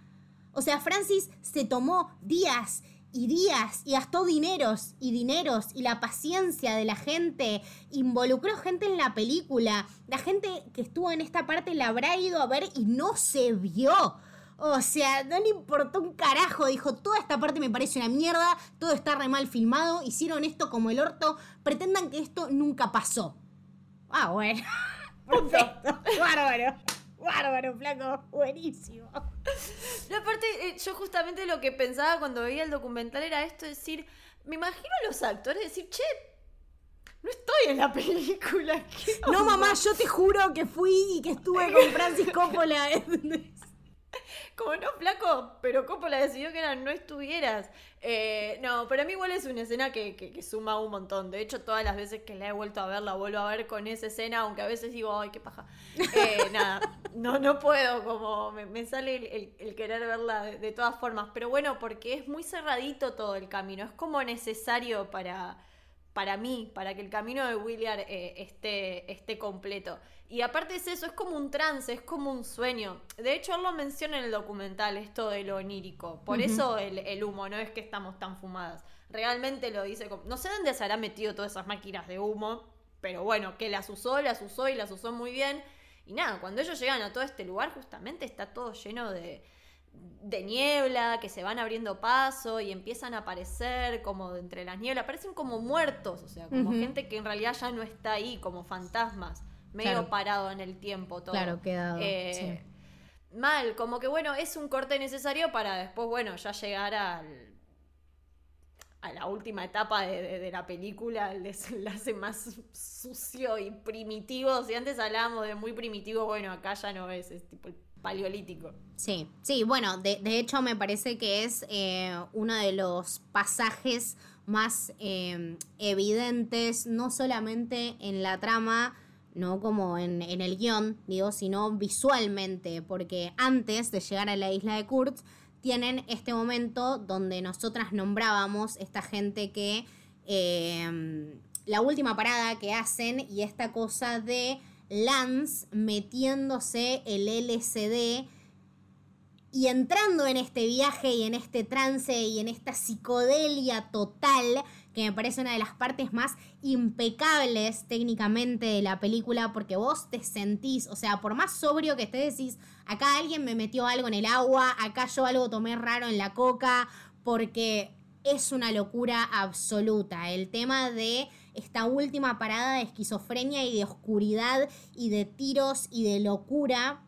O sea, Francis se tomó días y días y gastó dineros y dineros y la paciencia de la gente, involucró gente en la película, la gente que estuvo en esta parte la habrá ido a ver y no se vio. O sea, no le importó un carajo. Dijo, toda esta parte me parece una mierda, todo está re mal filmado, hicieron esto como el orto, pretendan que esto nunca pasó. Ah, bueno. Perfecto. Bárbaro. Bárbaro, flaco. Buenísimo. No, aparte, eh, yo justamente lo que pensaba cuando veía el documental era esto, decir, me imagino a los actores decir, che, no estoy en la película. ¿qué No, onda?". mamá, yo te juro que fui y que estuve con Francis Coppola. Como no, flaco, pero Coppola decidió que era no estuvieras. Eh, no, pero a mí igual es una escena que, que- que suma un montón. De hecho, todas las veces que la he vuelto a ver, la vuelvo a ver con esa escena, aunque a veces digo, ay, qué paja. Eh, nada, no, no puedo, como me, me sale el, el- el querer verla de, de todas formas. Pero bueno, porque es muy cerradito todo el camino. Es como necesario para, para mí, para que el camino de William eh, esté, esté completo. Y aparte es eso, es como un trance, es como un sueño. De hecho, él lo menciona en el documental, esto de lo onírico. Por eso el, el humo, no es que estamos tan fumadas. Realmente lo dice como... No sé dónde se hará metido todas esas máquinas de humo, pero bueno, que las usó, las usó y las usó muy bien. Y nada, cuando ellos llegan a todo este lugar, justamente está todo lleno de, de niebla, que se van abriendo paso y empiezan a aparecer como de entre las nieblas, parecen como muertos, o sea, como gente que en realidad ya no está ahí, como fantasmas, medio Claro. parado en el tiempo todo. Claro, quedado, Eh, Mal, como que bueno, es un corte necesario para después, bueno, ya llegar al a la última etapa de, de- de la película, el desenlace más sucio y primitivo. Si antes hablábamos de muy primitivo, bueno, acá ya no es, es tipo el paleolítico. Sí, sí, bueno, de, de hecho me parece que es eh, uno de los pasajes más eh, evidentes, no solamente en la trama, no como en, en el guion, digo, sino visualmente, porque antes de llegar a la isla de Kurtz, tienen este momento donde nosotras nombrábamos esta gente que eh, la última parada que hacen y esta cosa de Lance metiéndose el LCD y entrando en este viaje y en este trance y en esta psicodelia total, que me parece una de las partes más impecables técnicamente de la película, porque vos te sentís, o sea, por más sobrio que estés, decís, acá alguien me metió algo en el agua, acá yo algo tomé raro en la coca, porque es una locura absoluta. El tema de esta última parada de esquizofrenia y de oscuridad y de tiros y de locura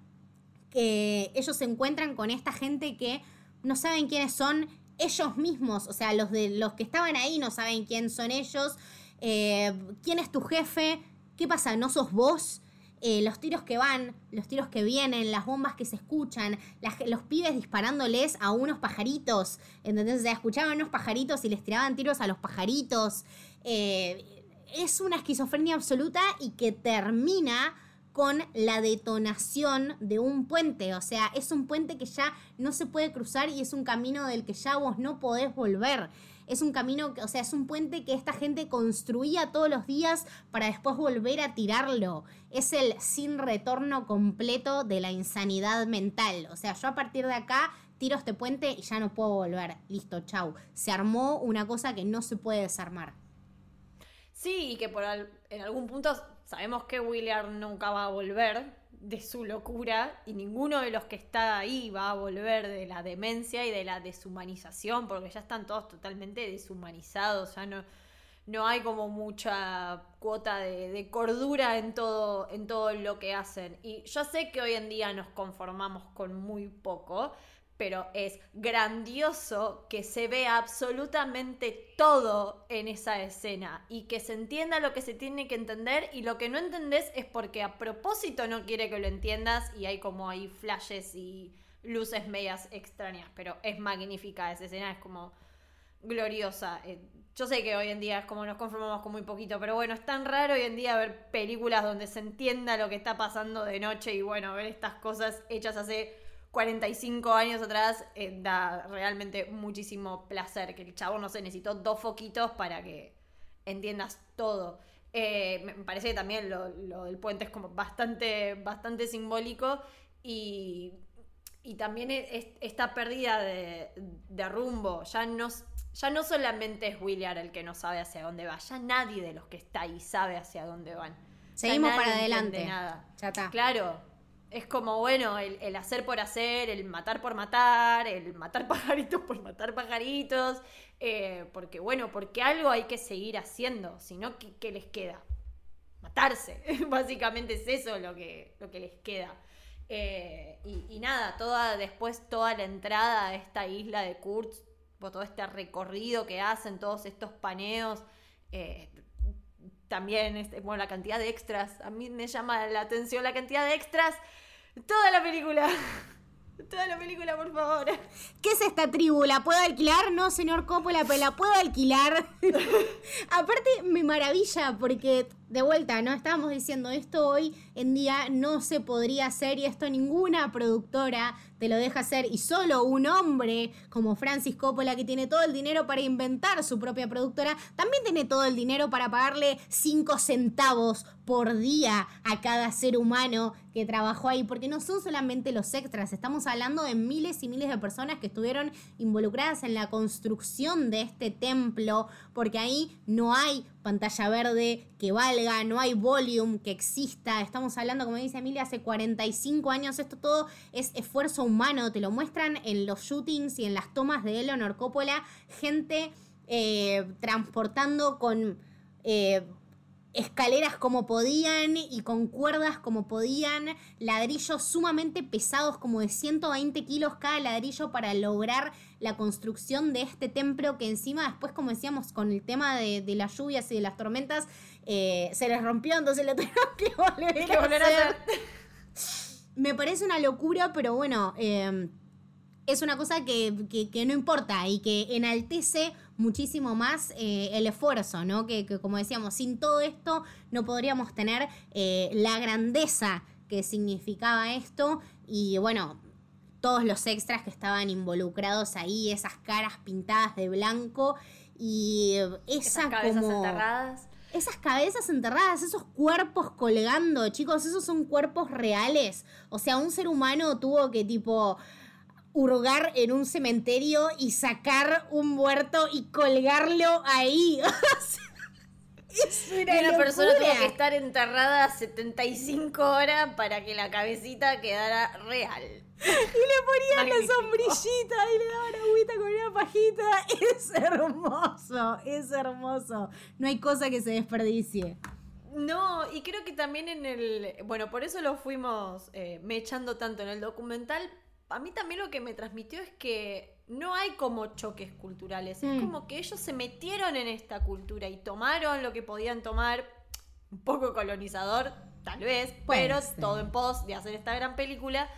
que ellos se encuentran con esta gente que no saben quiénes son ellos mismos, o sea, los de los que estaban ahí no saben quién son ellos, eh, quién es tu jefe, qué pasa, no sos vos, Eh, los tiros que van, los tiros que vienen, las bombas que se escuchan, los pibes disparándoles a unos pajaritos, ¿entendés? O escuchaban unos pajaritos y les tiraban tiros a los pajaritos. Eh, es una esquizofrenia absoluta y que termina con la detonación de un puente. O sea, es un puente que ya no se puede cruzar y es un camino del que ya vos no podés volver. Es un camino, o sea, es un puente que esta gente construía todos los días para después volver a tirarlo. Es el sin retorno completo de la insanidad mental. O sea, yo a partir de acá tiro este puente y ya no puedo volver. Listo, chau. Se armó una cosa que no se puede desarmar. Sí, y que por al- en algún punto sabemos que William nunca va a volver de su locura y ninguno de los que está ahí va a volver de la demencia y de la deshumanización, porque ya están todos totalmente deshumanizados, ya no, no hay como mucha cuota de, de cordura en todo, en todo lo que hacen. Y yo sé que hoy en día nos conformamos con muy poco, pero es grandioso que se vea absolutamente todo en esa escena y que se entienda lo que se tiene que entender y lo que no entendés es porque a propósito no quiere que lo entiendas y hay como ahí flashes y luces medias extrañas, pero es magnífica esa escena, es como gloriosa. Eh, yo sé que hoy en día es como nos conformamos con muy poquito, pero bueno, es tan raro hoy en día ver películas donde se entienda lo que está pasando de noche y bueno, ver estas cosas hechas hace 45 años atrás eh, da realmente muchísimo placer. Que el chavo no se necesitó dos foquitos para que entiendas todo. Eh, me parece que también lo, lo del puente es como bastante, bastante simbólico y, y también es- es- esta pérdida de, de rumbo. Ya no, ya no solamente es William el que no sabe hacia dónde va, ya nadie de los que está ahí sabe hacia dónde van. Seguimos para adelante. Nada. Ya está. Claro, es como, bueno, el, hacer por hacer, el matar por matar, el matar pajaritos por matar pajaritos, eh, porque bueno, porque algo hay que seguir haciendo, si no, ¿qué, les queda? Matarse, básicamente es eso lo que, lo que les queda. Eh, y, nada, toda, después toda la entrada a esta isla de Kurtz, todo este recorrido que hacen, todos estos paneos, eh, también, este, bueno, la cantidad de extras. A mí me llama la atención la cantidad de extras. Toda la película. Toda la película, por favor. ¿Qué es esta tribu? ¿La puedo alquilar? No, señor Coppola, pero la puedo alquilar. Aparte, me maravilla porque, de vuelta, ¿no? Estábamos diciendo esto hoy en día no se podría hacer y esto ninguna productora te lo deja hacer. Y solo un hombre como Francis Coppola, que tiene todo el dinero para inventar su propia productora, también tiene todo el dinero para pagarle 5 centavos por día a cada ser humano que trabajó ahí, porque no son solamente los extras, estamos hablando de miles y miles de personas que estuvieron involucradas en la construcción de este templo, porque ahí no hay pantalla verde que valga, no hay volume que exista, estamos hablando, como dice Emilia, hace 45 años, esto todo es esfuerzo humano, te lo muestran en los shootings y en las tomas de Eleanor Coppola, gente eh, transportando con... eh, escaleras como podían y con cuerdas como podían, ladrillos sumamente pesados como de 120 kilos cada ladrillo para lograr la construcción de este templo que encima después, como decíamos, con el tema de, de las lluvias y de las tormentas, eh, se les rompió, entonces lo tuvieron que volver, que a volver a hacer. Me parece una locura, pero bueno, eh, es una cosa que, que- que no importa y que enaltece muchísimo más eh, el esfuerzo, ¿no? Que, que, como decíamos, sin todo esto no podríamos tener eh, la grandeza que significaba esto y bueno, todos los extras que estaban involucrados ahí, esas caras pintadas de blanco y esa Esas cabezas como... enterradas. Esas cabezas enterradas, esos cuerpos colgando, chicos, esos son cuerpos reales. O sea, un ser humano tuvo que tipo hurgar en un cementerio y sacar un muerto y colgarlo ahí. Es una, Y una persona tuvo que estar enterrada 75 horas para que la cabecita quedara real. Y le ponían la Magnífico. sombrillita y le daban agüita con una pajita. Es hermoso, es hermoso. No hay cosa que se desperdicie. No, y creo que también en el. Bueno, por eso lo fuimos eh, me echando tanto en el documental. A mí también lo que me transmitió es que no hay como choques culturales. Es Mm. como que ellos se metieron en esta cultura y tomaron lo que podían tomar. Un poco colonizador, tal vez, pero todo en pos de hacer esta gran película.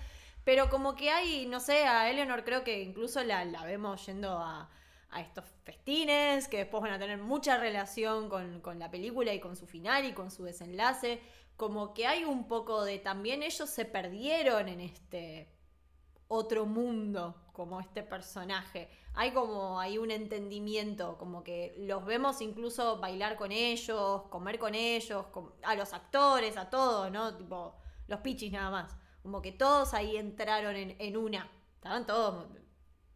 Pero como que hay, no sé, a Eleanor creo que incluso la, la vemos yendo a, a estos festines, que después van a tener mucha relación con, con la película y con su final y con su desenlace. Como que hay un poco de también ellos se perdieron en este otro mundo como este personaje. Hay como hay un entendimiento, como que los vemos incluso bailar con ellos, comer con ellos, con- a los actores, a todos, ¿no? Tipo, los pichis nada más. Como que todos ahí entraron en, en una. Estaban todos,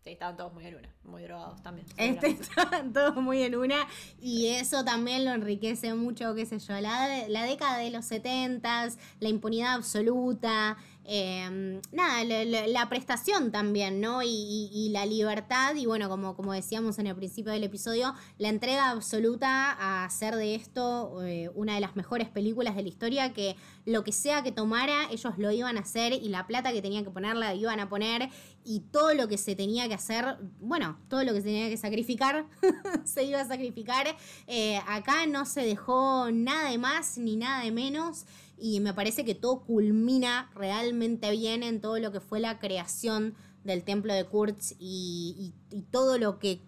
sí, estaban todos muy en una, muy drogados también. Este estaban todos muy en una y eso también lo enriquece mucho, qué sé yo, la, la década de los setentas, la impunidad absoluta, eh, nada, la prestación también, ¿no? Y, y- y la libertad y bueno, como, como decíamos en el principio del episodio, la entrega absoluta a hacer de esto eh, una de las mejores películas de la historia que lo que sea que tomara, ellos lo iban a hacer y la plata que tenían que poner la iban a poner y todo lo que se tenía que hacer, bueno, todo lo que se tenía que sacrificar, se iba a sacrificar. Eh, acá no se dejó nada de más ni nada de menos y me parece que todo culmina realmente bien en todo lo que fue la creación del templo de Kurtz y, todo lo que,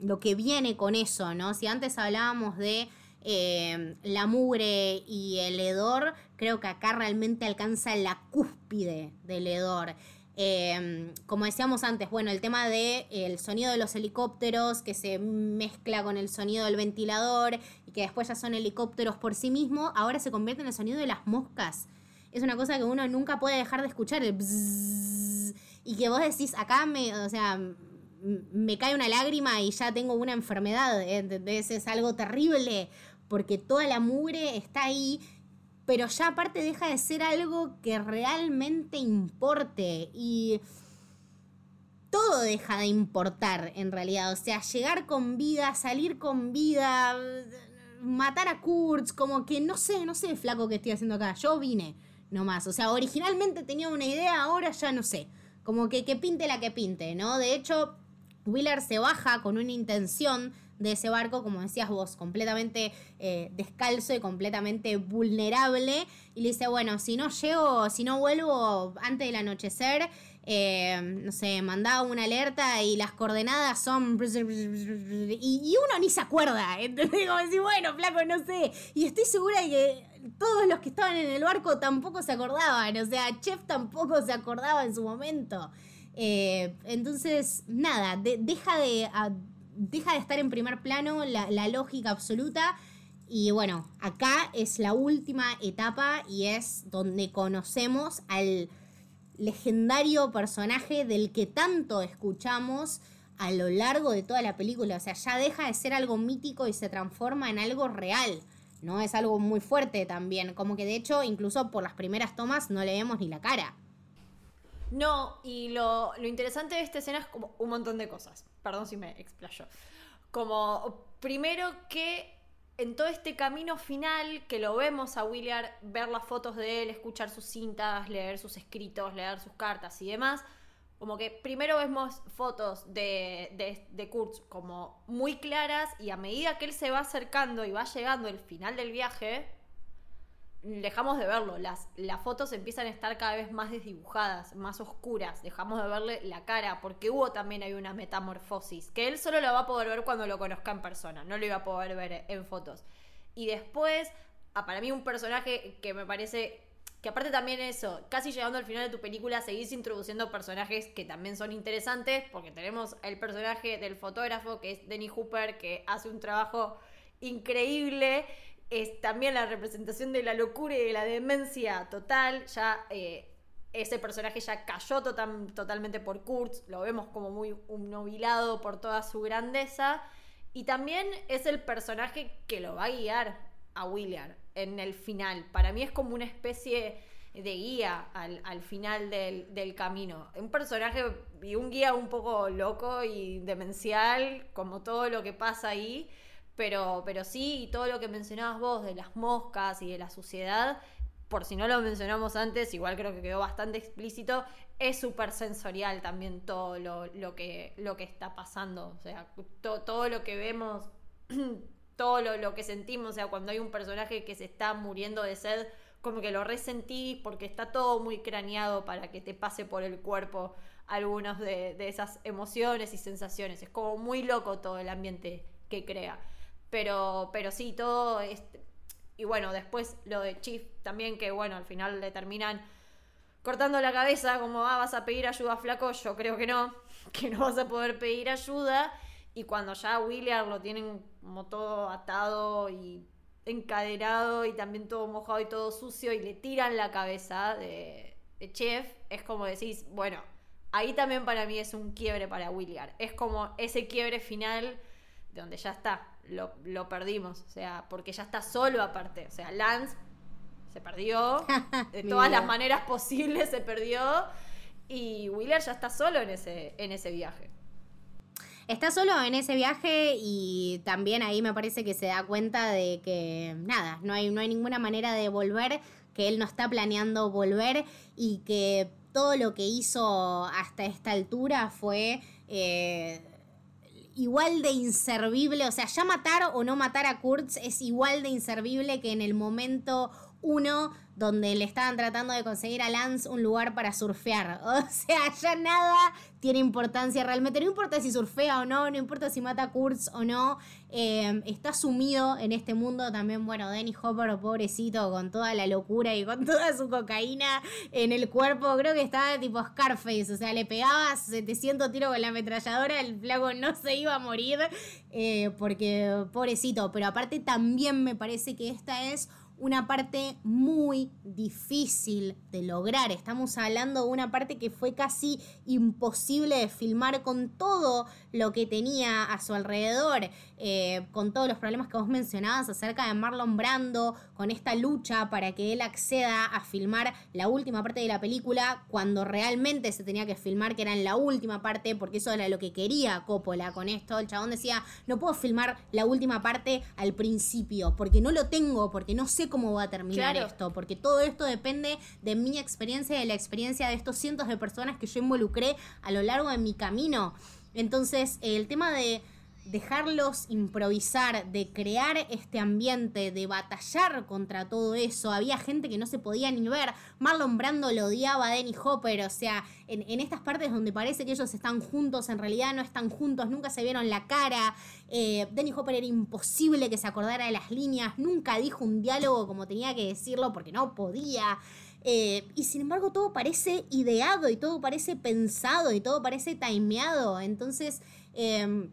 lo que viene con eso, ¿no? Si antes hablábamos de eh, la mugre y el hedor, creo que acá realmente alcanza la cúspide del hedor. Eh, como decíamos antes, bueno, el tema de el sonido de los helicópteros que se mezcla con el sonido del ventilador que después ya son helicópteros por sí mismo, ahora se convierte en el sonido de las moscas. Es una cosa que uno nunca puede dejar de escuchar, el bzzz, y que vos decís, acá me, o sea, me cae una lágrima y ya tengo una enfermedad, ¿entendés? Es algo terrible, porque toda la mugre está ahí, pero ya aparte deja de ser algo que realmente importe y todo deja de importar en realidad. O sea, llegar con vida, salir con vida, matar a Kurtz, como que no sé, no sé, flaco, que estoy haciendo acá. Yo vine nomás. O sea, originalmente tenía una idea, ahora ya no sé. Como que que pinte la que pinte, ¿no? De hecho, Wheeler se baja con una intención de ese barco, como decías vos, completamente eh, descalzo y completamente vulnerable. Y le dice, bueno, si no llego, si no vuelvo antes del anochecer, eh, no sé, mandaba una alerta y las coordenadas son... Y, uno ni se acuerda, ¿entendés? Como decir, bueno, flaco, no sé. Y estoy segura de que todos los que estaban en el barco tampoco se acordaban. O sea, Chef tampoco se acordaba en su momento. Eh, entonces, nada, de- deja, de, deja de estar en primer plano la, la lógica absoluta. Y bueno, acá es la última etapa y es donde conocemos al legendario personaje del que tanto escuchamos a lo largo de toda la película. O sea, ya deja de ser algo mítico y se transforma en algo real. ¿No? Es algo muy fuerte también. Como que de hecho, incluso por las primeras tomas no le vemos ni la cara. No, y lo, lo interesante de esta escena es como un montón de cosas. Perdón si me explayo. Como, primero que en todo este camino final que lo vemos a Willard, ver las fotos de él, escuchar sus cintas, leer sus escritos, leer sus cartas y demás, como que primero vemos fotos de, de, de Kurtz como muy claras y a medida que él se va acercando y va llegando el final del viaje, dejamos de verlo. Las, las fotos empiezan a estar cada vez más desdibujadas, más oscuras. Dejamos de verle la cara, porque hubo también hay una metamorfosis, que él solo lo va a poder ver cuando lo conozca en persona, no lo iba a poder ver en fotos. Y después, ah, para mí un personaje que me parece que aparte también eso, casi llegando al final de tu película, seguís introduciendo personajes que también son interesantes, porque tenemos el personaje del fotógrafo, que es Denny Hooper, que hace un trabajo increíble. Es también la representación de la locura y de la demencia total. Ya eh, ese personaje ya cayó total- totalmente por Kurtz, lo vemos como muy obnubilado por toda su grandeza. Y también es el personaje que lo va a guiar a Willard en el final. Para mí es como una especie de guía al, al final del, del camino. Un personaje y un guía un poco loco y demencial, como todo lo que pasa ahí. Pero, pero sí, y todo lo que mencionabas vos de las moscas y de la suciedad, por si no lo mencionamos antes, igual creo que quedó bastante explícito, es súper sensorial también todo lo, lo que, lo que está pasando. O sea, to- todo lo que vemos, todo lo, lo que sentimos, o sea, cuando hay un personaje que se está muriendo de sed, como que lo resentís porque está todo muy craneado para que te pase por el cuerpo algunas de, de esas emociones y sensaciones. Es como muy loco todo el ambiente que crea. Pero, pero sí, todo este. Y bueno, después lo de Chief también, que bueno, al final le terminan cortando la cabeza, como, ah, vas a pedir ayuda, flaco. Yo creo que no, que no vas a poder pedir ayuda. Y cuando ya a William lo tienen como todo atado y encadenado y también todo mojado y todo sucio y le tiran la cabeza de, de Chef, es como decís, bueno, ahí también para mí es un quiebre para William. Es como ese quiebre final de donde ya está, lo, lo perdimos, o sea, porque ya está solo aparte, o sea, Lance se perdió, de todas las maneras posibles se perdió y Wheeler ya está solo en ese, en ese viaje. Está solo en ese viaje y también ahí me parece que se da cuenta de que nada, no hay, no hay ninguna manera de volver, que él no está planeando volver y que todo lo que hizo hasta esta altura fue eh, igual de inservible, o sea, ya matar o no matar a Kurtz es igual de inservible que en el momento uno donde le estaban tratando de conseguir a Lance un lugar para surfear. O sea, ya nada tiene importancia realmente. No importa si surfea o no, no importa si mata a Kurtz o no. eh, está sumido en este mundo también, bueno, Denny Hopper, pobrecito, con toda la locura y con toda su cocaína en el cuerpo. Creo que estaba tipo Scarface, o sea, le pegaba 700 tiros con la ametralladora, el flaco no se iba a morir, eh, porque pobrecito. Pero aparte también me parece que esta es una parte muy difícil de lograr. Estamos hablando de una parte que fue casi imposible de filmar con todo lo que tenía a su alrededor, eh, con todos los problemas que vos mencionabas acerca de Marlon Brando, con esta lucha para que él acceda a filmar la última parte de la película cuando realmente se tenía que filmar que era en la última parte, porque eso era lo que quería Coppola con esto. El chabón decía, no puedo filmar la última parte al principio, porque no lo tengo, porque no sé cómo va a terminar Claro. esto, porque todo esto depende de mi experiencia y de la experiencia de estos cientos de personas que yo involucré a lo largo de mi camino. Entonces, el tema de dejarlos improvisar, de crear este ambiente, de batallar contra todo eso. Había gente que no se podía ni ver. Marlon Brando lo odiaba a Denny Hopper. O sea, en, en estas partes donde parece que ellos están juntos, en realidad no están juntos, nunca se vieron la cara. Eh, Hopper era imposible que se acordara de las líneas, nunca dijo un diálogo como tenía que decirlo porque no podía. Eh, y sin embargo todo parece ideado y todo parece pensado y todo parece timeado. Entonces, eh,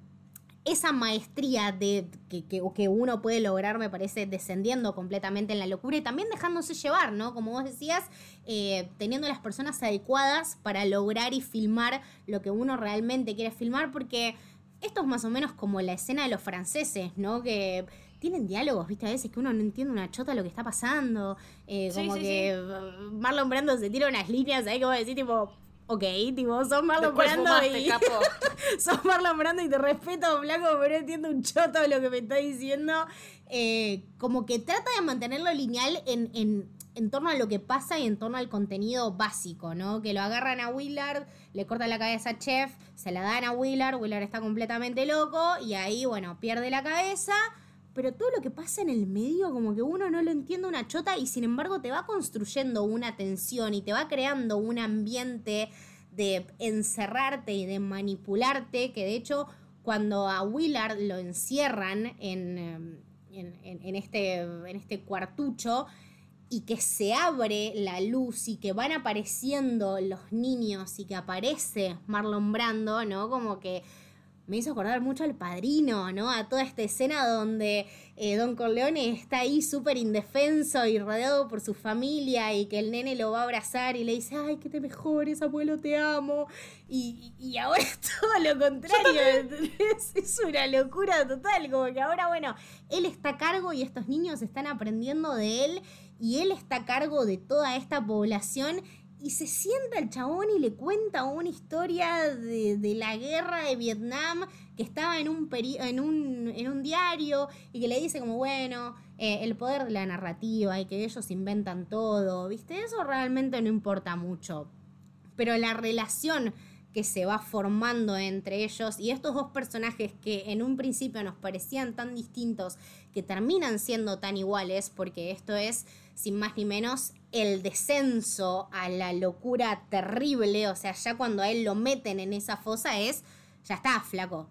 esa maestría de, que, que- que uno puede lograr, me parece, descendiendo completamente en la locura y también dejándose llevar, ¿no? Como vos decías, eh, teniendo las personas adecuadas para lograr y filmar lo que uno realmente quiere filmar, porque esto es más o menos como la escena de los franceses, ¿no? Que tienen diálogos, ¿viste? A veces que uno no entiende una chota lo que está pasando. eh, Sí, como sí, que Marlon Brando se tira unas líneas ahí vos decís, tipo, ok, tipo, son Marlon Brando fumaste, y... capo. sos Marlon Brando y te respeto, Blanco, pero entiendo un choto de lo que me está diciendo. Eh, como que trata de mantenerlo lineal en, en, en torno a lo que pasa y en torno al contenido básico, ¿no? Que lo agarran a Willard, le cortan la cabeza a Chef, se la dan a Willard, Willard está completamente loco y ahí, bueno, pierde la cabeza. Pero todo lo que pasa en el medio, como que uno no lo entiende una chota y sin embargo te va construyendo una tensión y te va creando un ambiente de encerrarte y de manipularte, que de hecho cuando a Willard lo encierran en, em, en, en- este, en este cuartucho y que se abre la luz y que van apareciendo los niños y que aparece Marlon Brando, ¿no? Como que me hizo acordar mucho al padrino, ¿no? A toda esta escena donde eh, Don Corleone está ahí súper indefenso y rodeado por su familia y que el nene lo va a abrazar y le dice, ay, que te mejores, abuelo, te amo. Y, y ahora es todo lo contrario, ¿entendés? Es una locura total, como que ahora, bueno, él está a cargo y estos niños están aprendiendo de él y él está a cargo de toda esta población y se sienta el chabón y le cuenta una historia de, la guerra de Vietnam que estaba en un, peri- en, un, en un diario y que le dice como, bueno, eh, el poder de la narrativa y que ellos inventan todo, ¿viste? Eso realmente no importa mucho. Pero la relación que se va formando entre ellos y estos dos personajes que en un principio nos parecían tan distintos que terminan siendo tan iguales porque esto es sin más ni menos el descenso a la locura terrible, o sea, ya cuando a él lo meten en esa fosa es, ya está, flaco,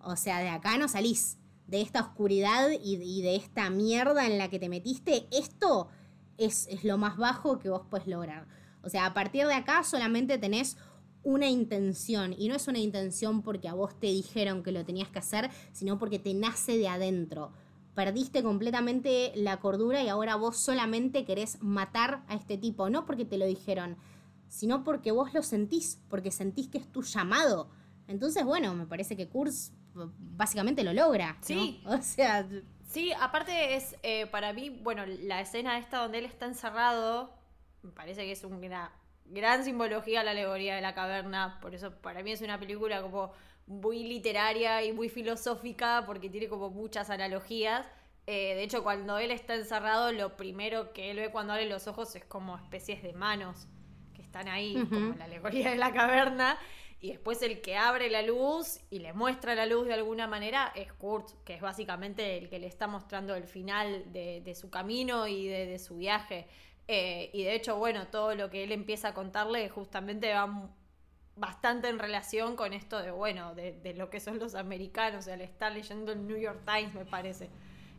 o sea, de acá no salís, de esta oscuridad y, de esta mierda en la que te metiste, esto es, es lo más bajo que vos puedes lograr. O sea, a partir de acá solamente tenés una intención y no es una intención porque a vos te dijeron que lo tenías que hacer, sino porque te nace de adentro. Perdiste completamente la cordura y ahora vos solamente querés matar a este tipo, no porque te lo dijeron, sino porque vos lo sentís, porque sentís que es tu llamado. Entonces, bueno, me parece que Kurz eh, básicamente lo logra. ¿no? Sí. O sea, Sí, aparte es eh, para mí, bueno, la escena esta donde él está encerrado, me parece que es una gran simbología la alegoría de la caverna, por eso para mí es una película como muy literaria y muy filosófica porque tiene como muchas analogías. Eh, de hecho, cuando él está encerrado, lo primero que él ve cuando abre los ojos es como especies de manos que están ahí, como la alegoría de la caverna. Y después el que abre la luz y le muestra la luz de alguna manera es Kurt, que es básicamente el que le está mostrando el final de, de su camino y de, de su viaje. Eh, y de hecho, bueno, todo lo que él empieza a contarle justamente va bastante en relación con esto de, bueno, de, de lo que son los americanos. O sea, le está leyendo el New York Times, me parece.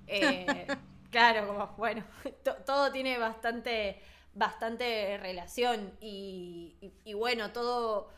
Eh, claro, como, bueno, to- todo tiene bastante, bastante relación. Y, y- y bueno, todo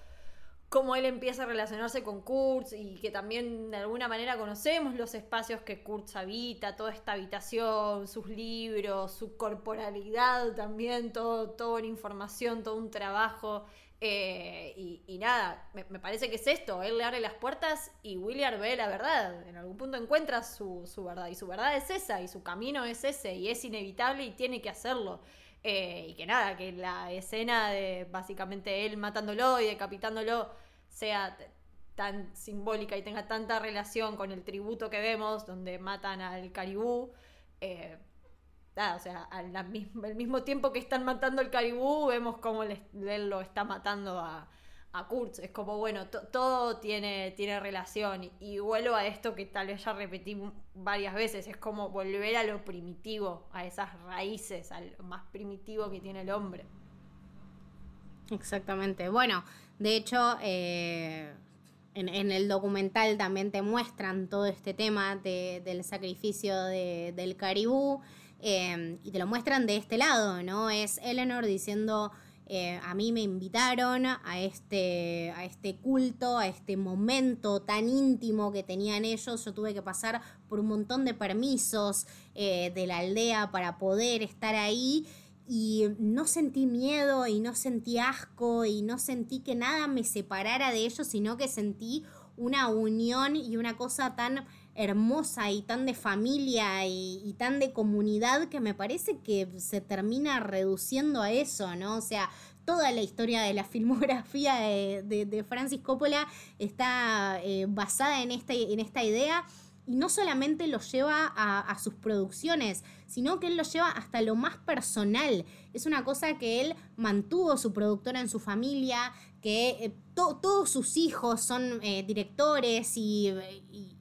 cómo él empieza a relacionarse con Kurtz y que también de alguna manera conocemos los espacios que Kurtz habita, toda esta habitación, sus libros, su corporalidad también, todo, toda una información, todo un trabajo. Eh, y, nada, me, parece que es esto, él le abre las puertas y William ve la verdad, en algún punto encuentra su, su verdad y su verdad es esa y su camino es ese y es inevitable y tiene que hacerlo. Eh, y que nada, que la escena de básicamente él matándolo y decapitándolo sea tan simbólica y tenga tanta relación con el tributo que vemos, donde matan al caribú. eh, o sea, al la mis- al mismo tiempo que están matando al caribú, vemos cómo él lo está matando a, a Kurtz. Es como, bueno, to- todo tiene, tiene relación. Y vuelvo a esto que tal vez ya repetí varias veces, es como volver a lo primitivo, a esas raíces, a lo más primitivo que tiene el hombre. Exactamente. Bueno, de hecho, eh, en, en el documental también te muestran todo este tema de- del sacrificio de- del caribú eh, y te lo muestran de este lado, ¿no? Es Eleanor diciendo, eh, a mí me invitaron a este, a este culto, a este momento tan íntimo que tenían ellos, yo tuve que pasar por un montón de permisos eh, de la aldea para poder estar ahí y no sentí miedo y no sentí asco y no sentí que nada me separara de ellos, sino que sentí una unión y una cosa tan hermosa y tan de familia y, tan de comunidad que me parece que se termina reduciendo a eso, ¿no? O sea, toda la historia de la filmografía de, de- de Francis Coppola está eh, basada en esta, en esta idea y no solamente lo lleva a, sus producciones, sino que él lo lleva hasta lo más personal. Es una cosa que él mantuvo su productora en su familia, que eh, to- todos sus hijos son eh, directores y-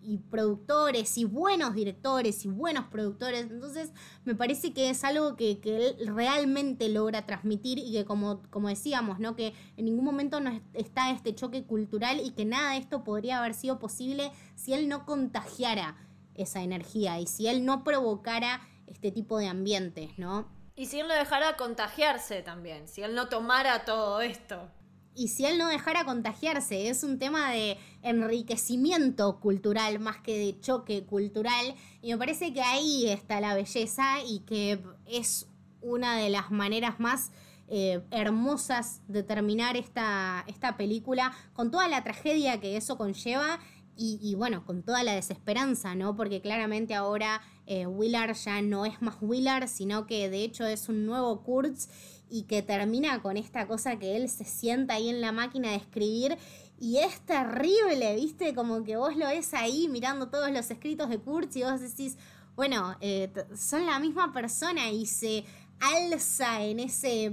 y productores y buenos directores y buenos productores. Entonces me parece que es algo que, que él realmente logra transmitir y que como, como decíamos, ¿no? que en ningún momento no es- está este choque cultural y que nada de esto podría haber sido posible si él no contagiara esa energía y si él no provocara este tipo de ambientes, ¿no? Y si él lo dejara contagiarse también, si él no tomara todo esto. Y si él no dejara contagiarse, es un tema de enriquecimiento cultural más que de choque cultural. Y me parece que ahí está la belleza y que es una de las maneras más eh, hermosas de terminar esta, esta película, con toda la tragedia que eso conlleva. Y, bueno, con toda la desesperanza, ¿no? Porque claramente ahora eh, Willard ya no es más Willard, sino que de hecho es un nuevo Kurtz y que termina con esta cosa que él se sienta ahí en la máquina de escribir y es terrible, ¿viste? Como que vos lo ves ahí mirando todos los escritos de Kurtz y vos decís, bueno, eh, son la misma persona y se alza en ese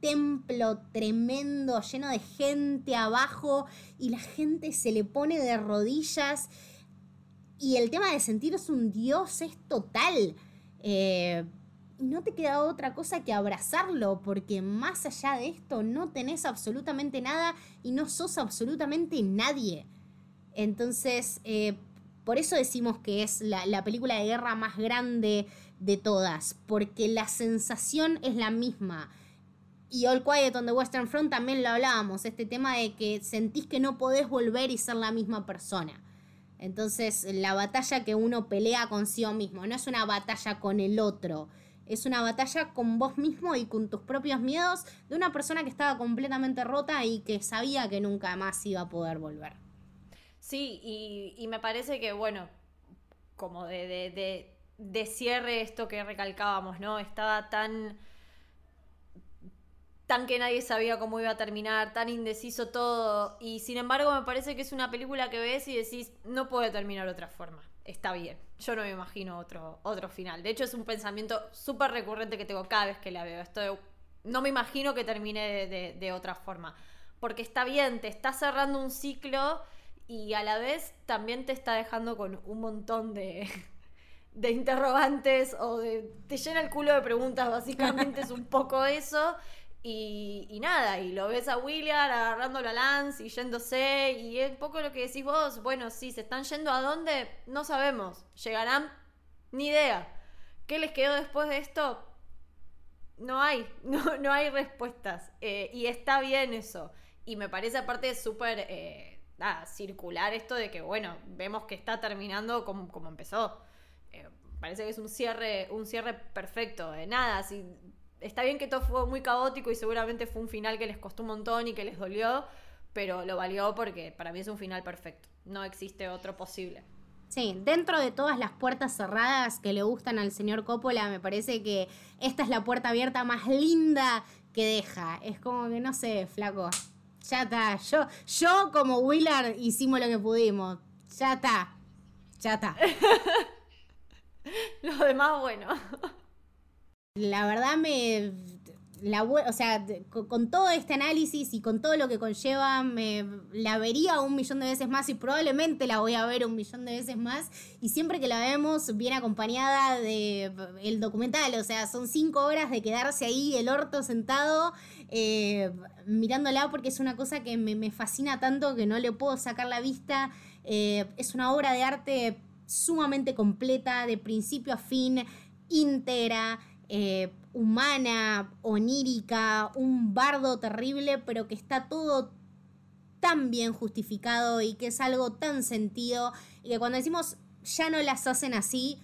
templo tremendo lleno de gente abajo y la gente se le pone de rodillas y el tema de sentirse un dios es total. Eh, y no te queda otra cosa que abrazarlo, porque más allá de esto no tenés absolutamente nada y no sos absolutamente nadie. Entonces, eh, por eso decimos que es la, la película de guerra más grande de todas, porque la sensación es la misma. Y All Quiet on the Western Front también lo hablábamos, este tema de que sentís que no podés volver y ser la misma persona. Entonces, la batalla que uno pelea consigo mismo, no es una batalla con el otro, es una batalla con vos mismo y con tus propios miedos de una persona que estaba completamente rota y que sabía que nunca más iba a poder volver. Sí, y, y me parece que, bueno, como de, de, de, de cierre esto que recalcábamos, ¿no? Estaba tan tan que nadie sabía cómo iba a terminar, tan indeciso todo, y sin embargo me parece que es una película que ves y decís, no puede terminar de otra forma, está bien, yo no me imagino otro, otro final, de hecho es un pensamiento súper recurrente que tengo cada vez que la veo, esto no me imagino que termine de, de- de otra forma, porque está bien, te está cerrando un ciclo y a la vez también te está dejando con un montón de, de interrogantes o de... te llena el culo de preguntas, básicamente es un poco eso. Y, nada, y lo ves a William agarrándolo a Lance y yéndose, y es un poco lo que decís vos, bueno, sí, se están yendo a dónde, no sabemos, llegarán, ni idea. ¿Qué les quedó después de esto? No hay, no, no hay respuestas. eh, y está bien eso. Y me parece aparte súper eh, circular esto de que, bueno, vemos que está terminando como, como empezó. Eh, parece que es un cierre, un cierre perfecto. Eh, nada, si, está bien que todo fue muy caótico y seguramente fue un final que les costó un montón y que les dolió, pero lo valió porque para mí es un final perfecto. No existe otro posible. Sí, dentro de todas las puertas cerradas que le gustan al señor Coppola, me parece que esta es la puerta abierta más linda que deja. Es como que, no sé, flaco, ya está. Yo, yo como Willard hicimos lo que pudimos. Ya está. Ya está. Lo demás, bueno. La verdad me... La, o sea, con, todo este análisis y con todo lo que conlleva, me la vería un millón de veces más y probablemente la voy a ver un millón de veces más. Y siempre que la vemos, viene acompañada de documental. O sea, son cinco horas de quedarse ahí, el orto sentado, eh, mirándola, porque es una cosa que me, me fascina tanto que no le puedo sacar la vista. Eh, es una obra de arte sumamente completa, de principio a fin, íntegra, eh, humana, onírica, un bardo terrible, pero que está todo tan bien justificado y que es algo tan sentido y que cuando decimos ya no las hacen así,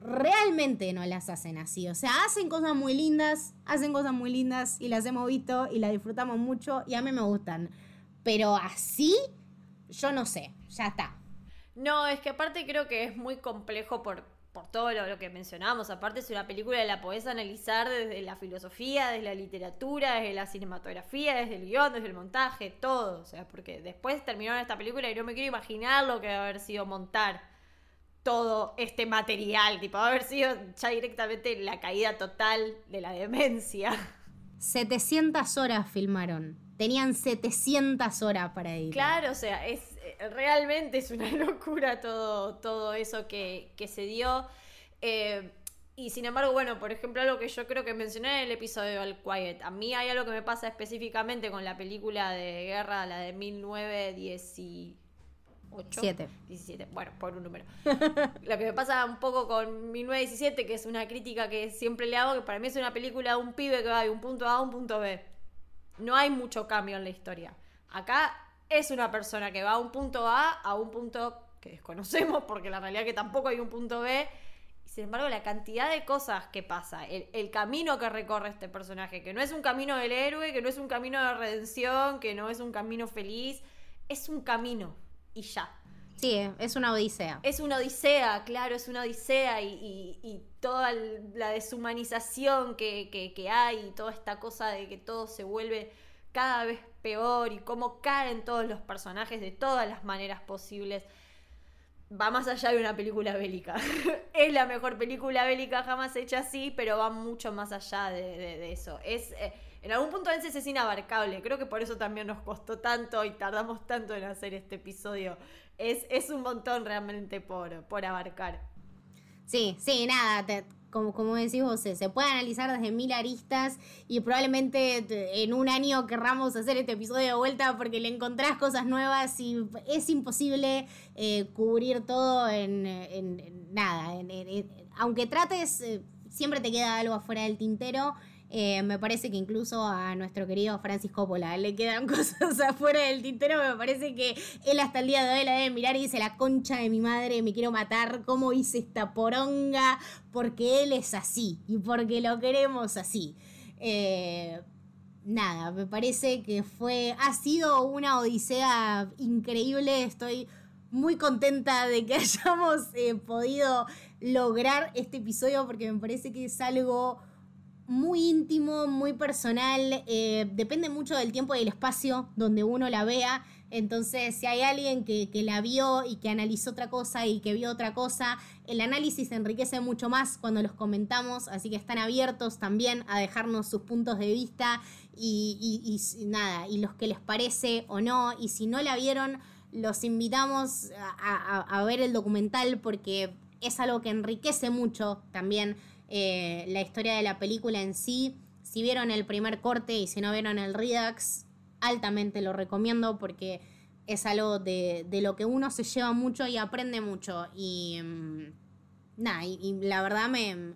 realmente no las hacen así. O sea, hacen cosas muy lindas, hacen cosas muy lindas y las hemos visto y las disfrutamos mucho y a mí me gustan. Pero así, yo no sé, ya está. No, es que aparte creo que es muy complejo por, por todo lo, lo que mencionamos. Aparte es una película que la podés analizar desde la filosofía, desde la literatura, desde la cinematografía, desde el guion, desde el montaje, todo. O sea, porque después terminaron esta película y no me quiero imaginar lo que va a haber sido montar todo este material. Tipo, va a haber sido ya directamente la caída total de la demencia. 700 horas filmaron. Tenían 700 horas para editar. Claro, o sea, es realmente es una locura todo, todo eso que, que se dio. Eh, y sin embargo, bueno, por ejemplo, algo que yo creo que mencioné en el episodio de All Quiet. A mí hay algo que me pasa específicamente con la película de guerra, la de 1918. Siete. 17, bueno, por un número. Lo que me pasa un poco con 1917, que es una crítica que siempre le hago, que para mí es una película de un pibe que va de un punto A a un punto B. No hay mucho cambio en la historia. Acá es una persona que va a un punto A a un punto que desconocemos, porque la realidad es que tampoco hay un punto B. Sin embargo, la cantidad de cosas que pasa, el, el camino que recorre este personaje, que no es un camino del héroe, que no es un camino de redención, que no es un camino feliz, es un camino. Y ya. Sí, es una odisea. Es una odisea, claro, es una odisea y, y- y toda la deshumanización que, que- que hay y toda esta cosa de que todo se vuelve cada vez peor y cómo caen todos los personajes de todas las maneras posibles. Va más allá de una película bélica. es la mejor película bélica jamás hecha así, pero va mucho más allá de, eso. Es, eh, en algún punto veces es inabarcable. Creo que por eso también nos costó tanto y tardamos tanto en hacer este episodio. Es, es un montón realmente por, por abarcar. Sí, sí, nada, te- como, como decís vos, se, puede analizar desde mil aristas y probablemente te- en un año querramos hacer este episodio de vuelta porque le encontrás cosas nuevas y es imposible eh, cubrir todo en, en- en nada. aunque trates, eh, siempre te queda algo afuera del tintero. Eh, me parece que incluso a nuestro querido Francis Coppola le quedan cosas afuera del tintero. Me parece que él hasta el día de hoy la debe mirar y dice: La concha de mi madre, me quiero matar. ¿Cómo hice esta poronga? Porque él es así y porque lo queremos así. Eh, nada, me parece que fue. Ha sido una odisea increíble. Estoy muy contenta de que hayamos eh, podido lograr este episodio porque me parece que es algo muy íntimo, muy personal, eh, depende mucho del tiempo y del espacio donde uno la vea. Entonces, si hay alguien que, que la vio y que analizó otra cosa y que vio otra cosa, el análisis enriquece mucho más cuando los comentamos, así que están abiertos también a dejarnos sus puntos de vista y, nada, y los que les parece o no, y si no la vieron, los invitamos a- a ver el documental porque es algo que enriquece mucho también eh, la historia de la película en sí. Si vieron el primer corte y si no vieron el Redux, altamente lo recomiendo porque es algo de, de lo que uno se lleva mucho y aprende mucho. Y mm, nada, y, y la verdad me,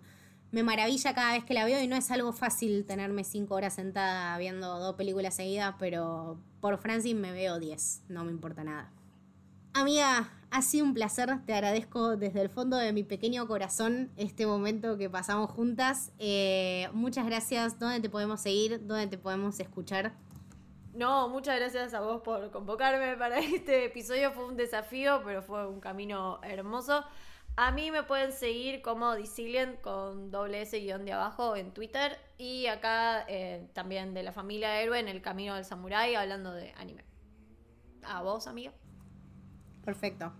me maravilla cada vez que la veo y no es algo fácil tenerme cinco horas sentada viendo dos películas seguidas, pero por Francis me veo 10, no me importa nada. Amiga, ha sido un placer, te agradezco desde el fondo de mi pequeño corazón este momento que pasamos juntas. Eh, muchas gracias, ¿dónde te podemos seguir? ¿Dónde te podemos escuchar? No, muchas gracias a vos por convocarme para este episodio. Fue un desafío, pero fue un camino hermoso. A mí me pueden seguir como Dicilient con doble S guion de abajo en Twitter y acá eh, también de la familia Héroe en el Camino del Samurái hablando de anime. A vos, amigo. Perfecto.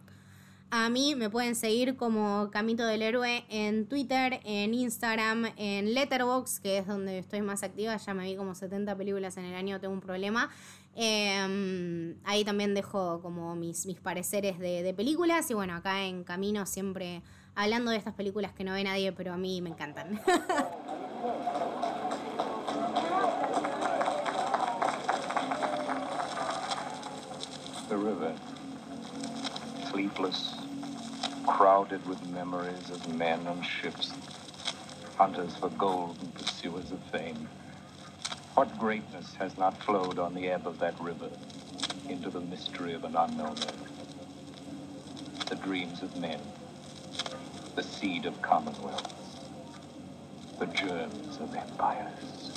A mí me pueden seguir como Camito del Héroe en Twitter, en Instagram, en Letterboxd, que es donde estoy más activa. Ya me vi como 70 películas en el año, tengo un problema. Eh, ahí también dejo como mis, mis pareceres de, de, películas. Y bueno, acá en Camino siempre hablando de estas películas que no ve nadie, pero a mí me encantan. The river, sleepless, crowded with memories of men on ships, hunters for gold and pursuers of fame. What greatness has not flowed on the ebb of that river into the mystery of an unknown earth? The dreams of men, the seed of commonwealths, the germs of empires.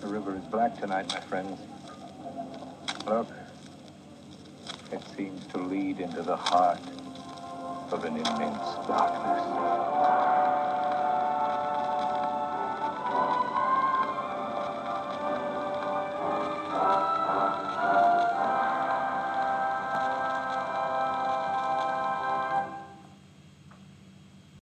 The river is black tonight, my friends. Look, it seems to lead into the heart of an immense darkness.